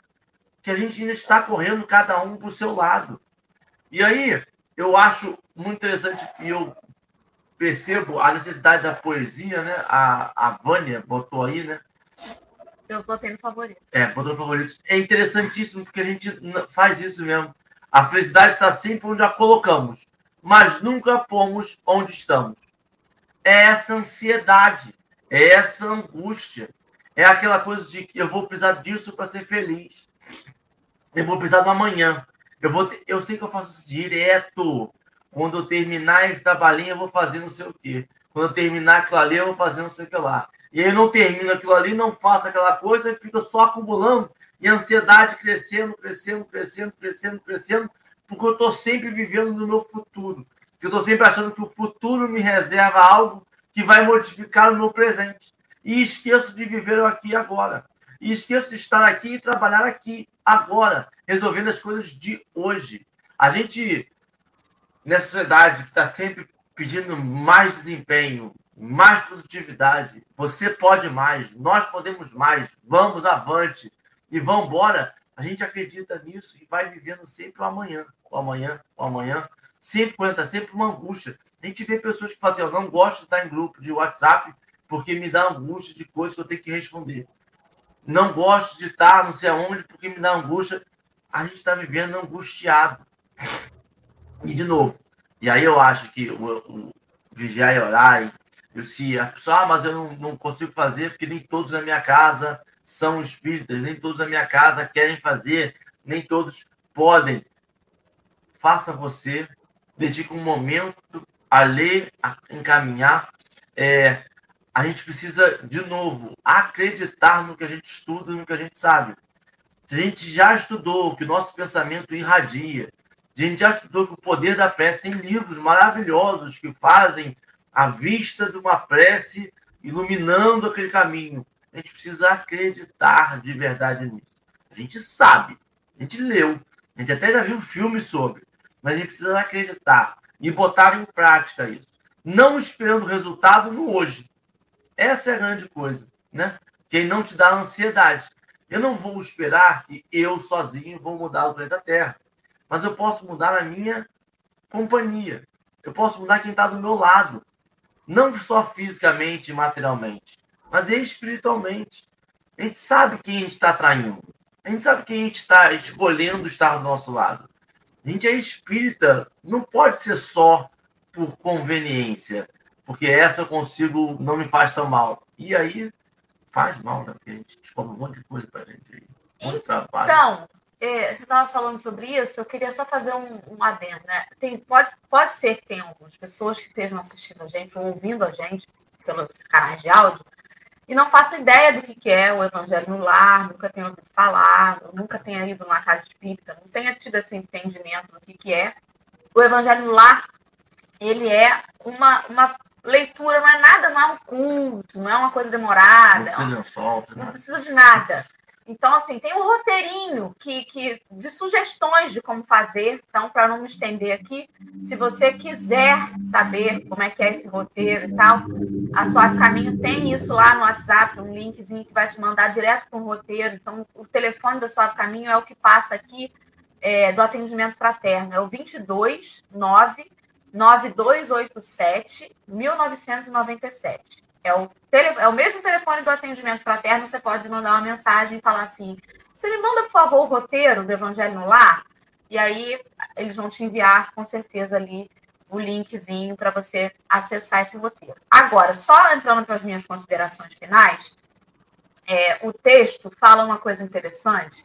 que a gente ainda está correndo cada um para o seu lado. E aí, eu acho muito interessante e eu percebo a necessidade da poesia, né? A, a Vânia botou aí, né? Eu botei no favorito. É, botou no favorito. É interessantíssimo porque a gente faz isso mesmo. A felicidade está sempre onde a colocamos, mas nunca pomos onde estamos. É essa ansiedade, é essa angústia, é aquela coisa de que eu vou precisar disso para ser feliz. Eu vou precisar do amanhã. Eu, vou ter, eu sei que eu faço isso direto. Quando eu terminar esse trabalhinho, eu vou fazer não sei o quê. Quando eu terminar aquilo ali, eu vou fazer não sei o que lá. E aí não termino aquilo ali, não faço aquela coisa e fica só acumulando. E a ansiedade crescendo, crescendo, crescendo, crescendo, crescendo, porque eu estou sempre vivendo no meu futuro. Eu estou sempre achando que o futuro me reserva algo que vai modificar o meu presente. E esqueço de viver aqui agora. E esqueço de estar aqui e trabalhar aqui, agora, resolvendo as coisas de hoje. A gente nessa sociedade que está sempre pedindo mais desempenho, mais produtividade, você pode mais, nós podemos mais, vamos avante e vamos embora. A gente acredita nisso e vai vivendo sempre o amanhã, o amanhã, o amanhã, sempre quando sempre uma angústia. A gente vê pessoas que fazem, eu não gosto de estar em grupo de WhatsApp porque me dá angústia de coisas que eu tenho que responder. Não gosto de estar não sei aonde porque me dá angústia. A gente está vivendo angustiado. E, de novo, e aí eu acho que o, o vigiar e orar, eu, se a pessoa, ah, mas eu não, não consigo fazer porque nem todos na minha casa são espíritas, nem todos na minha casa querem fazer, nem todos podem. Faça você, dedique um momento a ler, a encaminhar. É, a gente precisa, de novo, acreditar no que a gente estuda, no que a gente sabe. Se a gente já estudou, que o nosso pensamento irradia, a gente já estudou que o poder da prece tem livros maravilhosos que fazem a vista de uma prece iluminando aquele caminho. A gente precisa acreditar de verdade nisso. A gente sabe, a gente leu, a gente até já viu filme sobre, mas a gente precisa acreditar e botar em prática isso. Não esperando resultado no hoje. Essa é a grande coisa, né? Que não te dá ansiedade. Eu não vou esperar que eu sozinho vou mudar o planeta Terra mas eu posso mudar a minha companhia. Eu posso mudar quem está do meu lado. Não só fisicamente e materialmente, mas espiritualmente. A gente sabe quem a gente está traindo. A gente sabe que a gente está escolhendo estar do nosso lado. A gente é espírita, não pode ser só por conveniência, porque essa eu consigo, não me faz tão mal. E aí faz mal, né? Porque a gente descobre um monte de coisa pra gente aí. Muito trabalho. É, você estava falando sobre isso, eu queria só fazer um, um adendo, né? Tem, pode, pode ser que tenha algumas pessoas que estejam assistindo a gente ou ouvindo a gente pelos canais de áudio e não façam ideia do que, que é o Evangelho no Lar, nunca tenham ouvido falar, nunca tenha ido numa casa espírita, não tenha tido esse entendimento do que, que é. O Evangelho no Lar, ele é uma, uma leitura, não é nada, não é um culto, não é uma coisa demorada. Não precisa, é um, sol, não precisa de nada. Então, assim, tem um roteirinho que, que, de sugestões de como fazer. Então, para não me estender aqui, se você quiser saber como é que é esse roteiro e tal, a Suave Caminho tem isso lá no WhatsApp, um linkzinho que vai te mandar direto com o roteiro. Então, o telefone da Suave Caminho é o que passa aqui é, do atendimento fraterno. É o 22 9 9287 1997. É o, tele, é o mesmo telefone do atendimento fraterno, você pode mandar uma mensagem e falar assim: você me manda, por favor, o roteiro do Evangelho no Lar? E aí eles vão te enviar, com certeza, ali o linkzinho para você acessar esse roteiro. Agora, só entrando para as minhas considerações finais, é, o texto fala uma coisa interessante,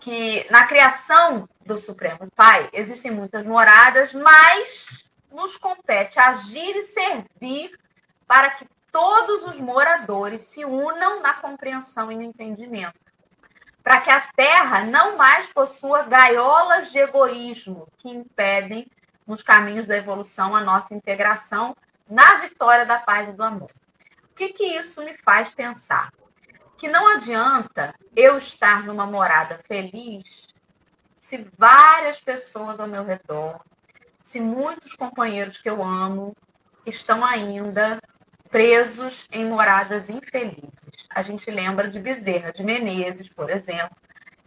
que na criação do Supremo Pai existem muitas moradas, mas nos compete agir e servir para que todos os moradores se unam na compreensão e no entendimento, para que a terra não mais possua gaiolas de egoísmo que impedem nos caminhos da evolução a nossa integração na vitória da paz e do amor. O que, que isso me faz pensar? Que não adianta eu estar numa morada feliz se várias pessoas ao meu redor, se muitos companheiros que eu amo estão ainda presos em moradas infelizes. A gente lembra de Bezerra de Menezes, por exemplo,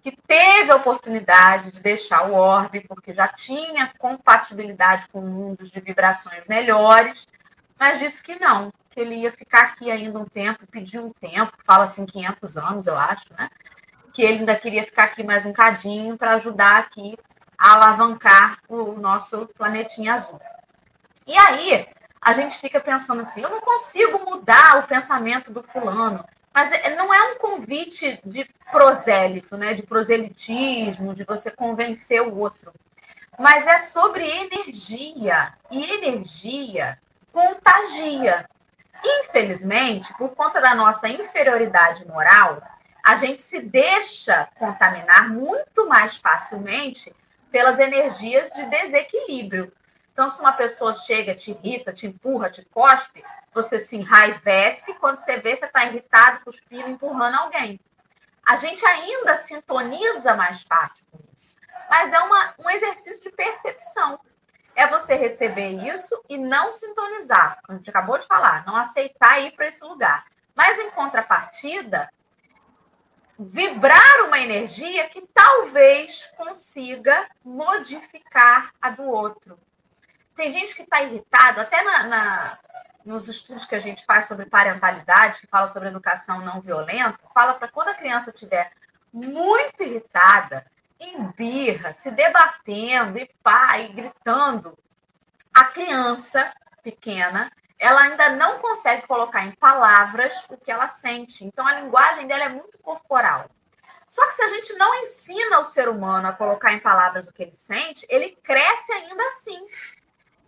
que teve a oportunidade de deixar o orbe, porque já tinha compatibilidade com mundos de vibrações melhores, mas disse que não, que ele ia ficar aqui ainda um tempo, pediu um tempo, fala assim 500 anos, eu acho, né? Que ele ainda queria ficar aqui mais um cadinho para ajudar aqui a alavancar o nosso planetinha azul. E aí, a gente fica pensando assim: eu não consigo mudar o pensamento do fulano. Mas é, não é um convite de prosélito, né? de proselitismo, de você convencer o outro. Mas é sobre energia. E energia contagia. Infelizmente, por conta da nossa inferioridade moral, a gente se deixa contaminar muito mais facilmente pelas energias de desequilíbrio. Então, se uma pessoa chega, te irrita, te empurra, te cospe, você se enraivece, quando você vê, você está irritado, cuspindo, empurrando alguém. A gente ainda sintoniza mais fácil com isso. Mas é uma, um exercício de percepção. É você receber isso e não sintonizar. A gente acabou de falar, não aceitar ir para esse lugar. Mas, em contrapartida, vibrar uma energia que talvez consiga modificar a do outro. Tem gente que está irritado, até na, na, nos estudos que a gente faz sobre parentalidade, que fala sobre educação não violenta, fala para quando a criança estiver muito irritada, em birra, se debatendo, e pai, gritando, a criança pequena, ela ainda não consegue colocar em palavras o que ela sente. Então, a linguagem dela é muito corporal. Só que se a gente não ensina o ser humano a colocar em palavras o que ele sente, ele cresce ainda assim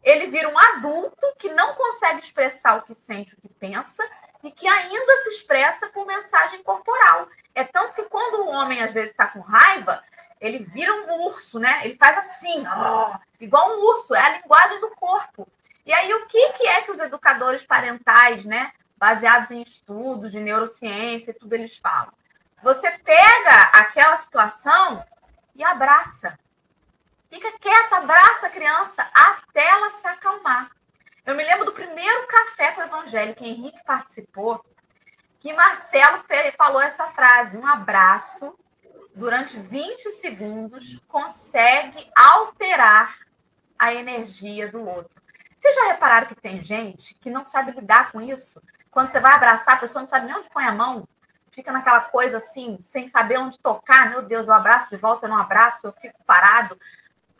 ele vira um adulto que não consegue expressar o que sente, o que pensa, e que ainda se expressa com mensagem corporal. É tanto que quando o homem às vezes está com raiva, ele vira um urso, né? Ele faz assim, ó, igual um urso, é a linguagem do corpo. E aí, o que, que é que os educadores parentais, né, baseados em estudos de neurociência e tudo, eles falam? Você pega aquela situação e abraça. Fica quieta, abraça a criança até ela se acalmar. Eu me lembro do primeiro café com o Evangelho que Henrique participou, que Marcelo falou essa frase: um abraço durante 20 segundos consegue alterar a energia do outro. Vocês já repararam que tem gente que não sabe lidar com isso? Quando você vai abraçar, a pessoa não sabe nem onde põe a mão, fica naquela coisa assim, sem saber onde tocar, meu Deus, eu abraço de volta, eu não abraço, eu fico parado.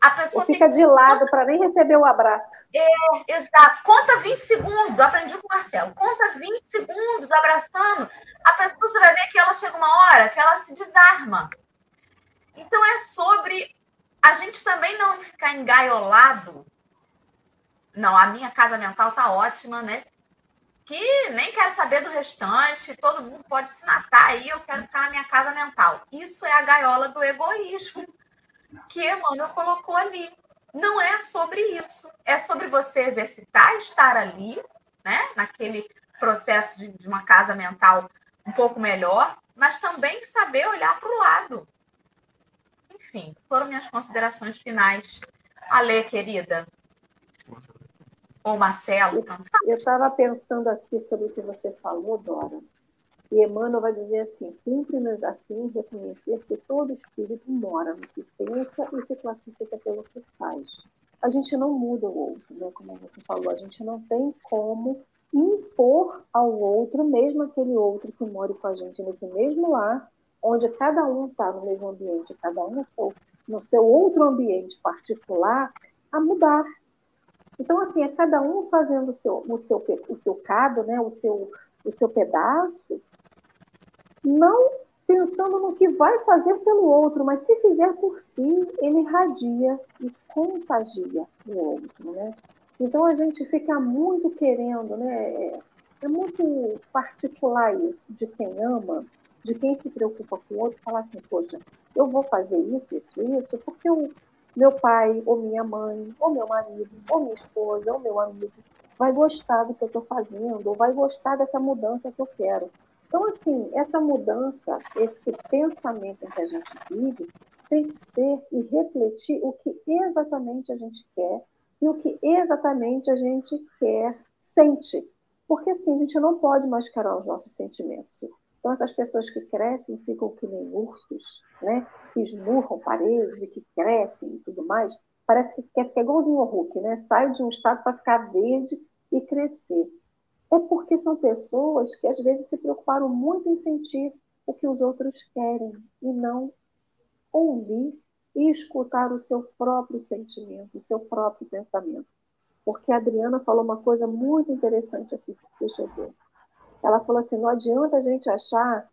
A pessoa fica, de lado para nem receber o abraço. É, exato. Conta 20 segundos, eu aprendi com o Marcelo. Conta 20 segundos abraçando. A pessoa, você vai ver que ela chega uma hora que ela se desarma. Então é sobre a gente também não ficar engaiolado. Não, a minha casa mental tá ótima, né? Que nem quero saber do restante, todo mundo pode se matar aí, eu quero ficar na minha casa mental. Isso é a gaiola do egoísmo que Emmanuel colocou ali. Não é sobre isso. É sobre você exercitar, estar ali, né? Naquele processo de, de uma casa mental um pouco melhor, mas também saber olhar para o lado. Enfim, foram minhas considerações finais. Ale, querida. Ou Marcelo. Eu estava pensando aqui sobre o que você falou, Dora. E Emmanuel vai dizer assim: cumpre-nos assim reconhecer que todo espírito mora no que pensa e se classifica pelo que faz. A gente não muda o outro, né? como você falou, a gente não tem como impor ao outro, mesmo aquele outro que mora com a gente nesse mesmo lar, onde cada um está no mesmo ambiente, cada um no seu outro ambiente particular, a mudar. Então, assim, é cada um fazendo o seu, o seu, o seu cado, né? o, seu, o seu pedaço, não pensando no que vai fazer pelo outro, mas se fizer por si, ele irradia e contagia o outro, né? Então a gente fica muito querendo, né? É, é muito particular isso, de quem ama, de quem se preocupa com o outro, falar assim, poxa, eu vou fazer isso, isso, isso, porque o meu pai, ou minha mãe, ou meu marido, ou minha esposa, ou meu amigo, vai gostar do que eu estou fazendo, ou vai gostar dessa mudança que eu quero. Então, assim, essa mudança, esse pensamento que a gente vive, tem que ser e refletir o que exatamente a gente quer e o que exatamente a gente quer, sente. Porque, assim, a gente não pode mascarar os nossos sentimentos. Então, essas pessoas que crescem ficam que nem ursos, né? que esmurram paredes e que crescem e tudo mais, parece que quer ficar igualzinho ao Hulk, né? sai de um estado para ficar verde e crescer é porque são pessoas que às vezes se preocuparam muito em sentir o que os outros querem e não ouvir e escutar o seu próprio sentimento, o seu próprio pensamento. Porque a Adriana falou uma coisa muito interessante aqui, deixa eu ver. Ela falou assim: não adianta a gente achar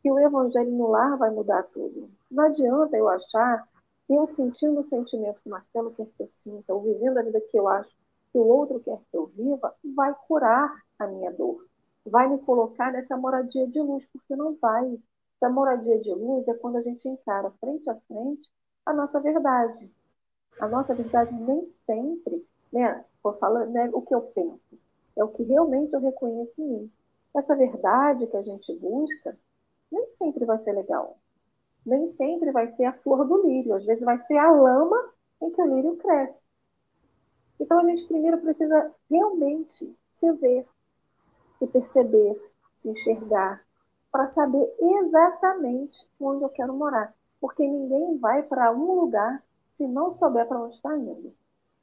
que o evangelho no lar vai mudar tudo. Não adianta eu achar que eu sentindo o sentimento que o Marcelo quer que eu sinta, ou vivendo a vida que eu acho que o outro quer que eu viva, vai curar a minha dor. Vai me colocar nessa moradia de luz, porque não vai. Essa moradia de luz é quando a gente encara frente a frente a nossa verdade. A nossa verdade nem sempre, né, né, o que eu penso, é o que realmente eu reconheço em mim. Essa verdade que a gente busca nem sempre vai ser legal. Nem sempre vai ser a flor do lírio. Às vezes vai ser a lama em que o lírio cresce. Então a gente primeiro precisa realmente se ver, se perceber, se enxergar, para saber exatamente onde eu quero morar. Porque ninguém vai para um lugar se não souber para onde está indo.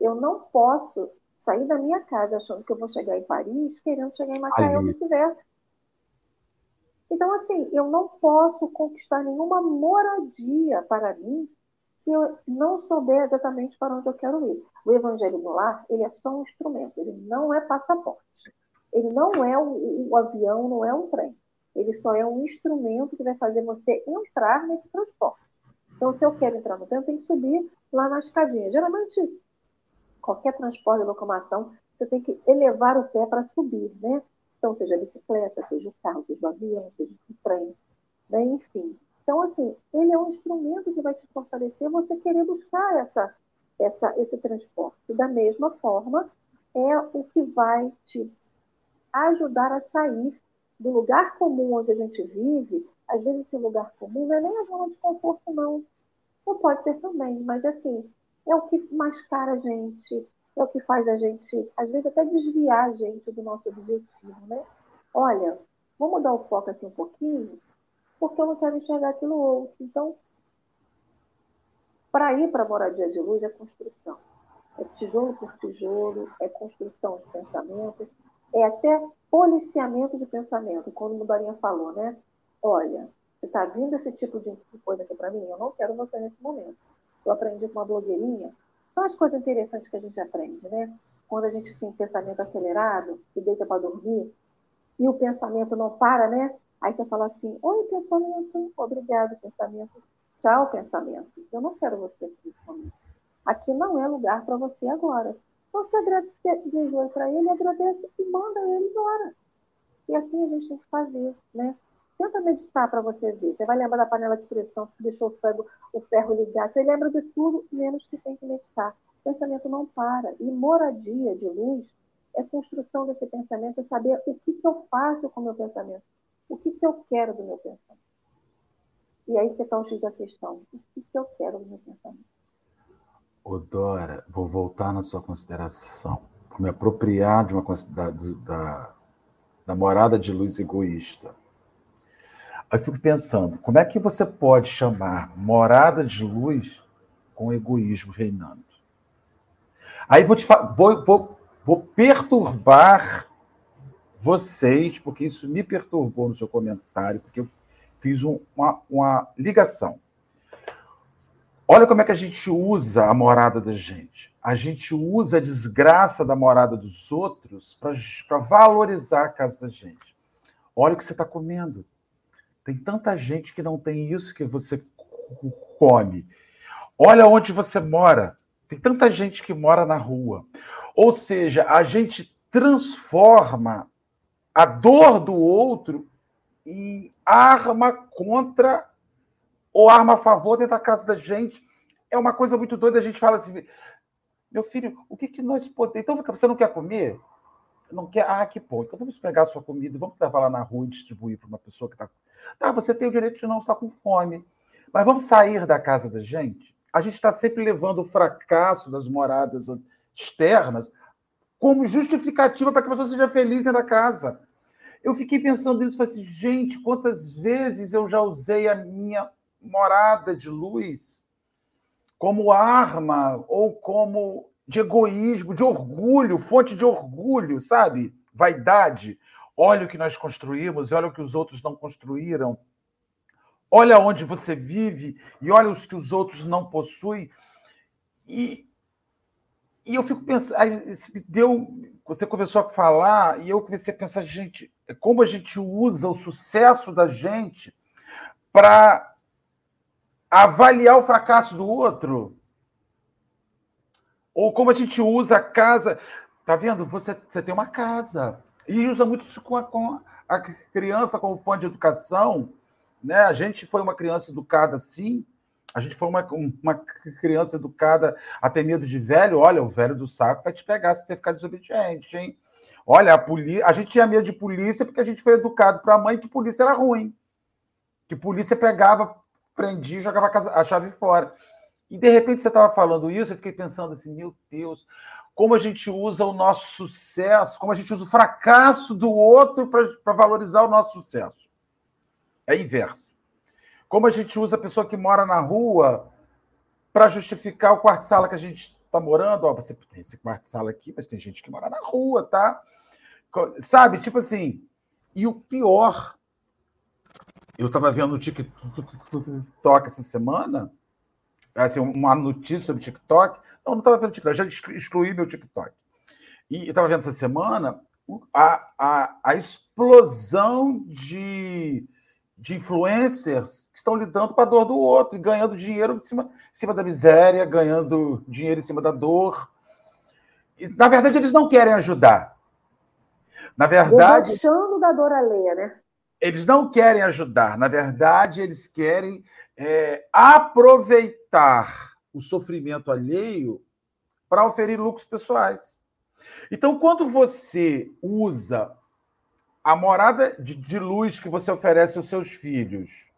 Eu não posso sair da minha casa achando que eu vou chegar em Paris, querendo chegar em Macaé ou vice-versa. Então, assim, eu não posso conquistar nenhuma moradia para mim se eu não souber exatamente para onde eu quero ir. O evangelho no lar, ele é só um instrumento, ele não é passaporte. Ele não é o, o avião, não é um trem. Ele só é um instrumento que vai fazer você entrar nesse transporte. Então, se eu quero entrar no trem, eu tenho que subir lá na escadinha. Geralmente, qualquer transporte de locomoção, você tem que elevar o pé para subir, né? Então, seja a bicicleta, seja o carro, seja o avião, seja o trem, né? enfim. Então, assim, ele é um instrumento que vai te fortalecer você querer buscar essa, essa, esse transporte. Da mesma forma, é o que vai te ajudar a sair do lugar comum onde a gente vive. Às vezes, esse lugar comum não é nem a zona de conforto, não. Ou pode ser também, mas assim, é o que mascara a gente, é o que faz a gente, às vezes, até desviar a gente do nosso objetivo, né? Olha, vamos dar o foco aqui um pouquinho, porque eu não quero enxergar aquilo outro. Então, para ir para a moradia de luz é construção. É tijolo por tijolo, é construção de pensamento, é até policiamento de pensamento, como o Dorinha falou, né? olha, se está vindo esse tipo de coisa aqui para mim, eu não quero você nesse momento. Eu aprendi com uma blogueirinha, são as coisas interessantes que a gente aprende, né? Quando a gente tem pensamento acelerado, e deita para dormir, e o pensamento não para, né? Aí você fala assim, oi, pensamento, obrigado, pensamento. Tchau, pensamento. Eu não quero você aqui comigo. Aqui não é lugar para você agora. Então, você diz oi para ele, agradece e manda ele embora. E assim a gente tem que fazer, né? Tenta meditar para você ver. Você vai lembrar da panela de pressão, se deixou o ferro, o ferro ligado. Você lembra de tudo, menos que tem que meditar. O pensamento não para. E moradia de luz é construção desse pensamento, é saber o que, que eu faço com o meu pensamento. O que, que eu quero do meu pensamento. E aí que está X da questão. O que, que eu quero do meu pensamento? Odora, vou voltar na sua consideração. Vou me apropriar de uma da, da, da morada de luz egoísta. Aí fico pensando, como é que você pode chamar morada de luz com egoísmo reinando? Aí vou, te, vou, vou, vou perturbar vocês, porque isso me perturbou no seu comentário, porque eu fiz um, uma, uma ligação. Olha como é que a gente usa a morada da gente. A gente usa a desgraça da morada dos outros para valorizar a casa da gente. Olha o que você está comendo. Tem tanta gente que não tem isso que você come. Olha onde você mora. Tem tanta gente que mora na rua. Ou seja, a gente transforma a dor do outro em arma contra ou arma a favor dentro da casa da gente. É uma coisa muito doida. A gente fala assim, meu filho, o que, que nós podemos. Então, você não quer comer? Não quer? Ah, que bom. Então vamos pegar a sua comida, vamos levar lá na rua e distribuir para uma pessoa que está. Tá, você tem o direito de não estar com fome. Mas vamos sair da casa da gente? A gente está sempre levando o fracasso das moradas externas como justificativa para que a pessoa seja feliz dentro da casa. Eu fiquei pensando nisso, falei assim, gente, quantas vezes eu já usei a minha morada de luz como arma ou como de egoísmo, de orgulho, fonte de orgulho, sabe? Vaidade. Olha o que nós construímos olha o que os outros não construíram. Olha onde você vive e olha os que os outros não possuem. E, e eu fico pensando, aí deu, você começou a falar e eu comecei a pensar, gente, como a gente usa o sucesso da gente para avaliar o fracasso do outro. Ou como a gente usa a casa. Tá vendo? Você, você tem uma casa. E usa muito isso com a, com a criança como fonte de educação. Né? A gente foi uma criança educada assim. A gente foi uma, uma criança educada a ter medo de velho. Olha, o velho do saco vai te pegar se você ficar desobediente, hein? Olha, a, polícia, a gente tinha medo de polícia porque a gente foi educado para a mãe que polícia era ruim. Que polícia pegava, prendia e jogava a chave fora. E de repente você estava falando isso, eu fiquei pensando assim, meu Deus, como a gente usa o nosso sucesso, como a gente usa o fracasso do outro para valorizar o nosso sucesso. É inverso. Como a gente usa a pessoa que mora na rua para justificar o quarto-sala que a gente está morando. Ó, você tem esse quarto-sala aqui, mas tem gente que mora na rua, tá? Sabe, tipo assim. E o pior, eu estava vendo o TikTok essa semana, assim, uma notícia sobre TikTok. Não, não estava vendo TikTok, já excluí meu TikTok. E estava vendo essa semana a, a, a explosão de, de influencers que estão lidando com a dor do outro e ganhando dinheiro em cima, em cima da miséria, ganhando dinheiro em cima da dor. E, na verdade, eles não querem ajudar. Na verdade. Gostando da dor alheia, né? Eles não querem ajudar. Na verdade, eles querem é, aproveitar o sofrimento alheio para oferir lucros pessoais. Então, quando você usa a morada de, de luz que você oferece aos seus filhos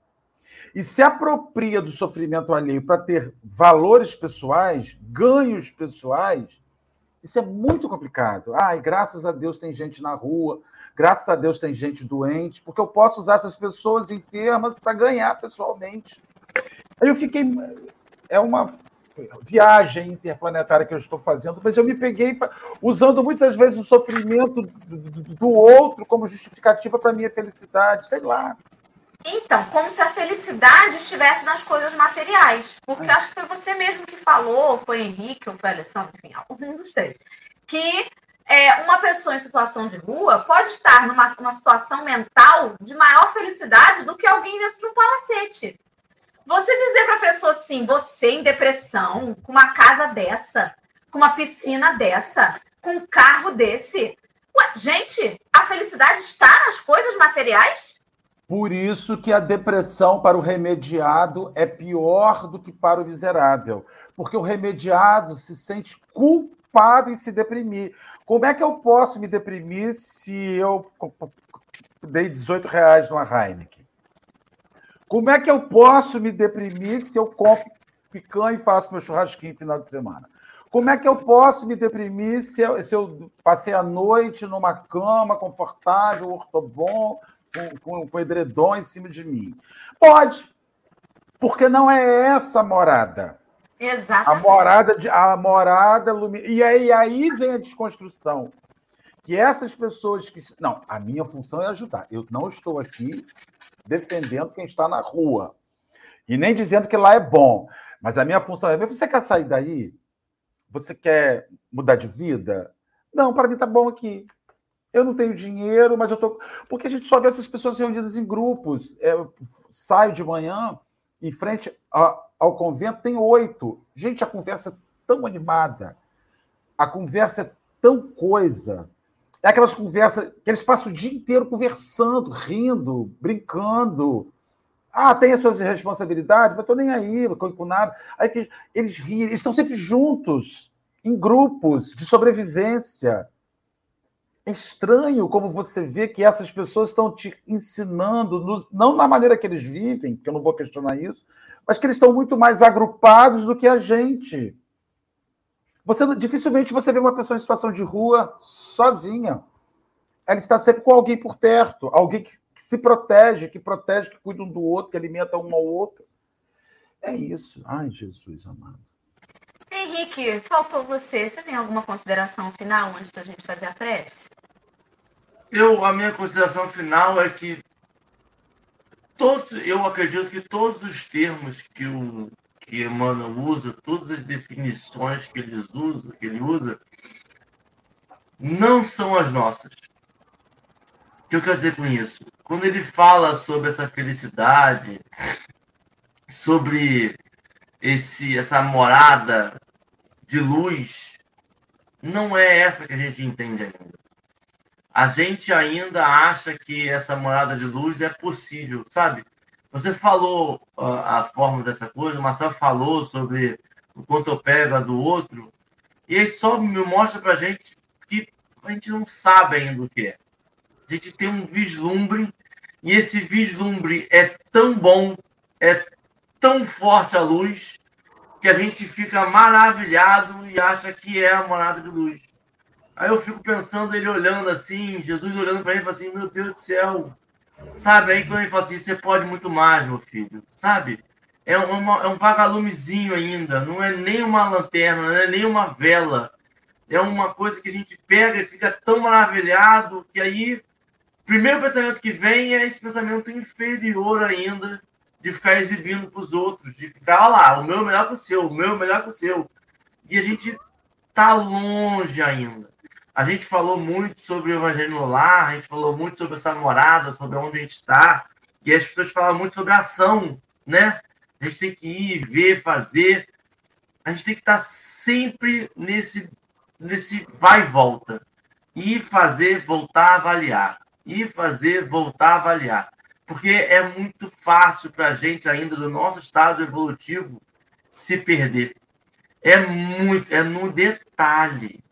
e se apropria do sofrimento alheio para ter valores pessoais, ganhos pessoais, isso é muito complicado. Ai, graças a Deus tem gente na rua, graças a Deus tem gente doente, porque eu posso usar essas pessoas enfermas para ganhar pessoalmente. Aí eu fiquei. É uma viagem interplanetária que eu estou fazendo, mas eu me peguei usando muitas vezes o sofrimento do outro como justificativa para minha felicidade, sei lá. Então, como se a felicidade estivesse nas coisas materiais. Porque é. acho que foi você mesmo que falou, foi Henrique ou foi Alessandro, enfim, um dos três. Que é, uma pessoa em situação de rua pode estar numa, numa situação mental de maior felicidade do que alguém dentro de um palacete. Você dizer para a pessoa assim, você em depressão, com uma casa dessa, com uma piscina dessa, com um carro desse. Ué, gente, a felicidade está nas coisas materiais? Por isso que a depressão para o remediado é pior do que para o miserável. Porque o remediado se sente culpado em se deprimir. Como é que eu posso me deprimir se eu dei 18 reais numa Heineken? Como é que eu posso me deprimir se eu compro picanha e faço meu churrasquinho no final de semana? Como é que eu posso me deprimir se eu, se eu passei a noite numa cama confortável, ortobom, com, com, com edredom em cima de mim? Pode, porque não é essa a morada. Exatamente. A morada, de, a morada e aí, aí vem a desconstrução. Que essas pessoas que. Não, a minha função é ajudar. Eu não estou aqui defendendo quem está na rua. E nem dizendo que lá é bom. Mas a minha função é: você quer sair daí? Você quer mudar de vida? Não, para mim tá bom aqui. Eu não tenho dinheiro, mas eu tô. Porque a gente só vê essas pessoas reunidas em grupos. É, saio de manhã, em frente ao convento, tem oito. Gente, a conversa é tão animada. A conversa é tão coisa. É aquelas conversas que eles passam o dia inteiro conversando, rindo, brincando. Ah, tem as suas responsabilidades, mas estou nem aí com, nada. Aí eles riem, eles estão sempre juntos, em grupos de sobrevivência. É estranho como você vê que essas pessoas estão te ensinando, não na maneira que eles vivem, que eu não vou questionar isso, mas que eles estão muito mais agrupados do que a gente. Você dificilmente você vê uma pessoa em situação de rua sozinha. Ela está sempre com alguém por perto, alguém que se protege, que protege, que cuida um do outro, que alimenta um ao outro. É isso. Ai, Jesus amado. Henrique, faltou você. Você tem alguma consideração final antes da gente fazer a prece? Eu, a minha consideração final é que todos, eu acredito que todos os termos que o que Emmanuel usa, todas as definições que ele usa, que ele usa, não são as nossas. O que eu quero dizer com isso? Quando ele fala sobre essa felicidade, sobre esse essa morada de luz, não é essa que a gente entende ainda. A gente ainda acha que essa morada de luz é possível, sabe? Você falou a, a forma dessa coisa, o Marcelo falou sobre o quanto eu pego a do outro, e aí só me mostra para gente que a gente não sabe ainda o que é. A gente tem um vislumbre, e esse vislumbre é tão bom, é tão forte a luz, que a gente fica maravilhado e acha que é a morada de luz. Aí eu fico pensando ele olhando assim, Jesus olhando para ele e assim: Meu Deus do céu, Sabe? Aí quando ele fala assim, você pode muito mais, meu filho. Sabe? É, uma, é um vagalumezinho ainda. Não é nem uma lanterna, não é nem uma vela. É uma coisa que a gente pega e fica tão maravilhado que aí primeiro pensamento que vem é esse pensamento inferior ainda de ficar exibindo para os outros, de ficar, olha lá, o meu é melhor que o seu, o meu é melhor que o seu. E a gente tá longe ainda. A gente falou muito sobre o Evangelho no Lar, a gente falou muito sobre essa morada, sobre onde a gente está, e as pessoas falam muito sobre ação, né? A gente tem que ir, ver, fazer. A gente tem que estar sempre nesse, nesse vai e volta. Ir, fazer, voltar, avaliar. Ir, fazer, voltar, avaliar. Porque é muito fácil para a gente, ainda do nosso estado evolutivo, se perder. É muito, é no detalhe.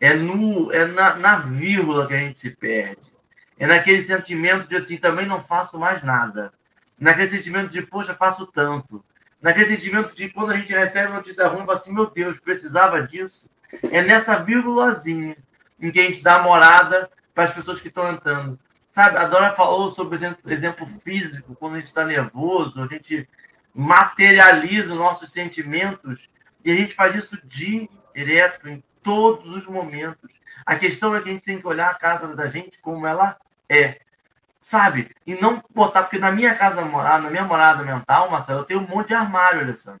É, no, é na, na vírgula que a gente se perde. É naquele sentimento de assim, também não faço mais nada. Naquele sentimento de, poxa, faço tanto. Naquele sentimento de quando a gente recebe notícia ruim, assim, meu Deus, precisava disso. É nessa vírgulazinha em que a gente dá morada para as pessoas que estão entrando. Sabe, a Dora falou sobre exemplo, exemplo físico, quando a gente está nervoso, a gente materializa os nossos sentimentos e a gente faz isso direto em todos os momentos. A questão é que a gente tem que olhar a casa da gente como ela é. sabe? E não botar, porque na minha casa morada, na minha morada mental, Marcelo, eu tenho um monte de armário, Alessandro.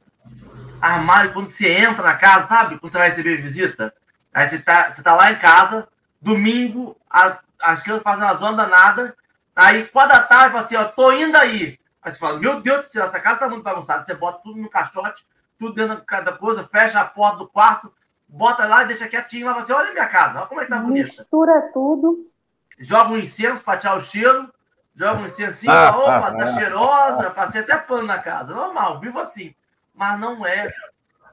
Armário, quando você entra na casa, sabe? Quando você vai receber visita, aí você tá, você tá lá em casa, domingo, a, as crianças fazem uma zona danada, aí quando a tarde, assim, ó, tô indo aí. Aí você fala, meu Deus do céu, essa casa tá muito bagunçada. Você bota tudo no caixote, tudo dentro de cada coisa, fecha a porta do quarto, bota lá e deixa quietinho lá, você olha minha casa, olha como é que tá bonita. Mistura tudo. Joga um incenso para tirar o cheiro, joga um incensinho, ah, opa, ah, tá ah, cheirosa, passei até pano na casa. Normal, vivo assim. Mas não é.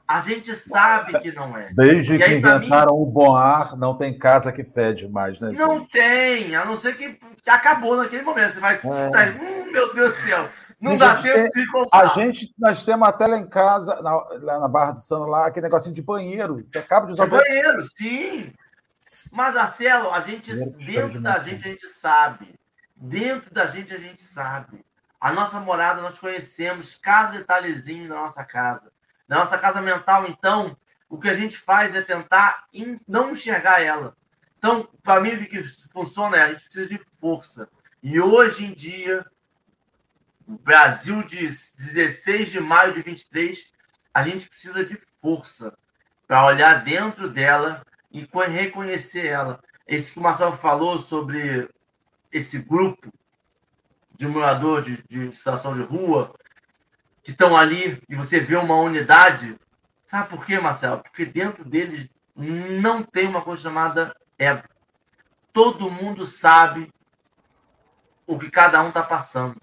A gente sabe que não é. Desde que inventaram mim, o bom ar, não tem casa que fede mais, né? Não gente? tem, a não ser que, que, acabou naquele momento. Você vai. É. Hum, meu Deus do céu. Não dá tempo tem, de comprar. A gente, nós temos até lá em casa, na, lá na Barra do Sano, lá, aquele negocinho de banheiro. Você acaba de usar de banheiro. sim. Mas, Marcelo, a gente, dentro da gente, a gente sabe. Dentro da gente, a gente sabe. A nossa morada, nós conhecemos cada detalhezinho da nossa casa. Na nossa casa mental, então, o que a gente faz é tentar não enxergar ela. Então, para mim, o que funciona é a gente precisa de força. E hoje em dia, Brasil de 16 de maio de 23, a gente precisa de força para olhar dentro dela e reconhecer ela. Esse que o Marcelo falou sobre esse grupo de morador de, de situação de rua que estão ali e você vê uma unidade. Sabe por quê, Marcelo? Porque dentro deles não tem uma coisa chamada ego. Todo mundo sabe o que cada um está passando.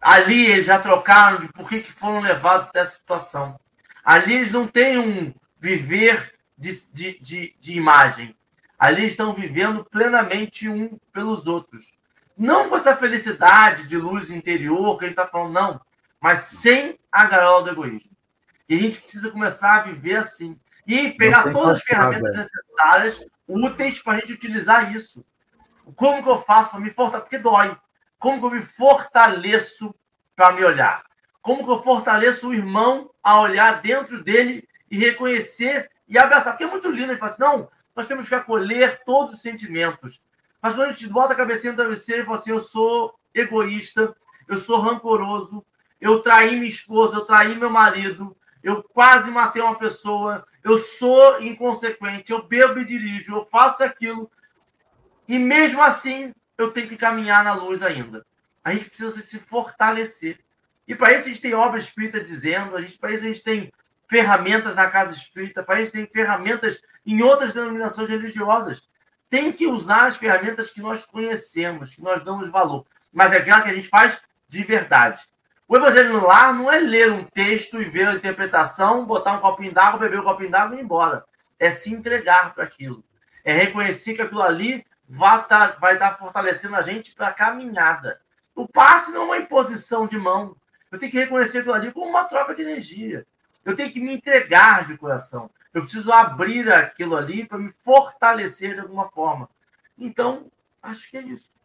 Ali eles já trocaram de por que, que foram levados até essa situação. Ali eles não têm um viver de, de, de, de imagem. Ali estão vivendo plenamente um pelos outros. Não com essa felicidade de luz interior que ele está falando, não, mas sem a gaiola do egoísmo. E a gente precisa começar a viver assim. E pegar todas as ferramentas necessárias, úteis para a gente utilizar isso. Como que eu faço para me fortalecer? Porque dói. Como que eu me fortaleço para me olhar? Como que eu fortaleço o irmão a olhar dentro dele e reconhecer e abraçar? Porque é muito lindo. Ele fala assim, não, nós temos que acolher todos os sentimentos. Mas quando a gente bota a cabecinha no travesseiro e fala assim, eu sou egoísta, eu sou rancoroso, eu traí minha esposa, eu traí meu marido, eu quase matei uma pessoa, eu sou inconsequente, eu bebo e dirijo, eu faço aquilo. E mesmo assim, eu tenho que caminhar na luz ainda. A gente precisa se fortalecer. E para isso a gente tem obra espírita dizendo, a gente, para isso a gente tem ferramentas na casa espírita, para isso tem ferramentas em outras denominações religiosas. Tem que usar as ferramentas que nós conhecemos, que nós damos valor, mas é aquela que a gente faz de verdade. O evangelho no lar não é ler um texto e ver a interpretação, botar um copinho d'água, beber um copinho d'água e ir embora. É se entregar para aquilo. É reconhecer que aquilo ali vai estar, tá, vai tá fortalecendo a gente para a caminhada. O passe não é uma imposição de mão. Eu tenho que reconhecer aquilo ali como uma troca de energia. Eu tenho que me entregar de coração. Eu preciso abrir aquilo ali para me fortalecer de alguma forma. Então, acho que é isso.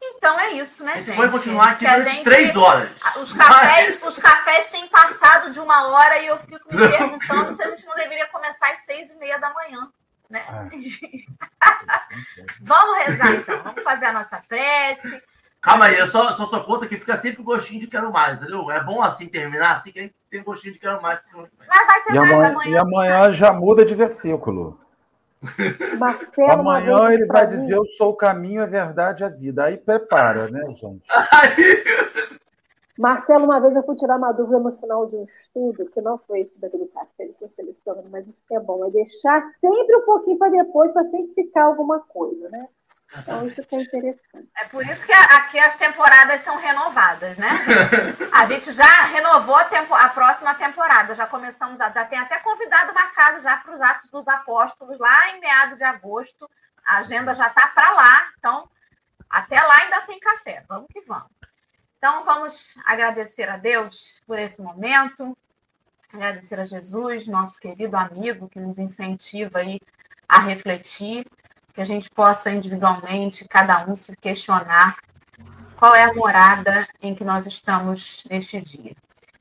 Então é isso, né, gente? Vai continuar aqui durante gente, três horas. Os cafés, os cafés têm passado de uma hora e eu fico me perguntando se a gente não deveria começar às seis e meia da manhã. Né? Ah. Vamos rezar, então. Vamos fazer a nossa prece. Calma aí, eu só, só sou conta que fica sempre gostinho de quero mais, entendeu? É bom assim terminar, assim que a gente tem gostinho de quero mais. Mas vai ter e mais amanhã, amanhã. E amanhã já muda de versículo. Marcelo, Amanhã ele vai mim... dizer: Eu sou o caminho, a verdade e a vida. Aí prepara, né, gente? Marcelo, uma vez eu fui tirar uma dúvida no final de um estudo, que não foi esse daquele café que eu selecionando, mas isso que é bom, é deixar sempre um pouquinho para depois, para sempre ficar alguma coisa, né? Então, isso que é interessante. É por isso que aqui as temporadas são renovadas, né? A gente já renovou a, tempo, a próxima temporada, já começamos, a, já tem até convidado marcado já para os Atos dos Apóstolos, lá em meados de agosto. A agenda já está para lá, então até lá ainda tem café. Vamos que vamos. Então, vamos agradecer a Deus por esse momento, agradecer a Jesus, nosso querido amigo, que nos incentiva aí a refletir que a gente possa individualmente, cada um se questionar qual é a morada em que nós estamos neste dia.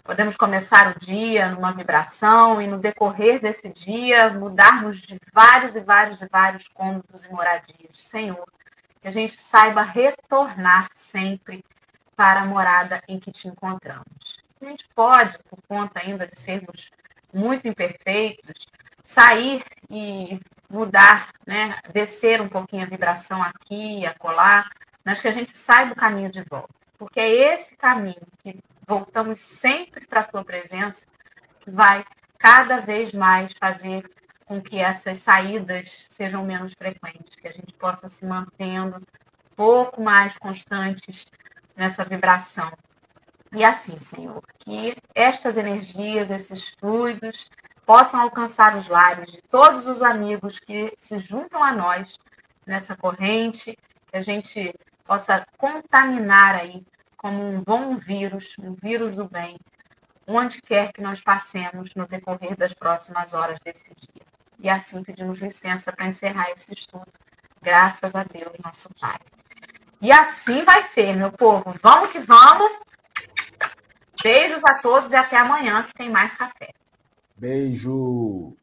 Podemos começar o dia numa vibração e no decorrer desse dia mudarmos de vários e vários e vários cômodos e moradias. Senhor, que a gente saiba retornar sempre para a morada em que te encontramos. A gente pode, por conta ainda de sermos muito imperfeitos, sair e mudar, né? descer um pouquinho a vibração aqui e acolá, mas que a gente saiba o caminho de volta. Porque é esse caminho que voltamos sempre para a tua presença que vai cada vez mais fazer com que essas saídas sejam menos frequentes, que a gente possa se mantendo um pouco mais constantes nessa vibração. E assim, Senhor, que estas energias, esses fluidos, possam alcançar os lares de todos os amigos que se juntam a nós nessa corrente, que a gente possa contaminar aí como um bom vírus, um vírus do bem, onde quer que nós passemos no decorrer das próximas horas desse dia. E assim pedimos licença para encerrar esse estudo. Graças a Deus, nosso Pai. E assim vai ser, meu povo. Vamos que vamos. Beijos a todos e até amanhã que tem mais café. Beijo.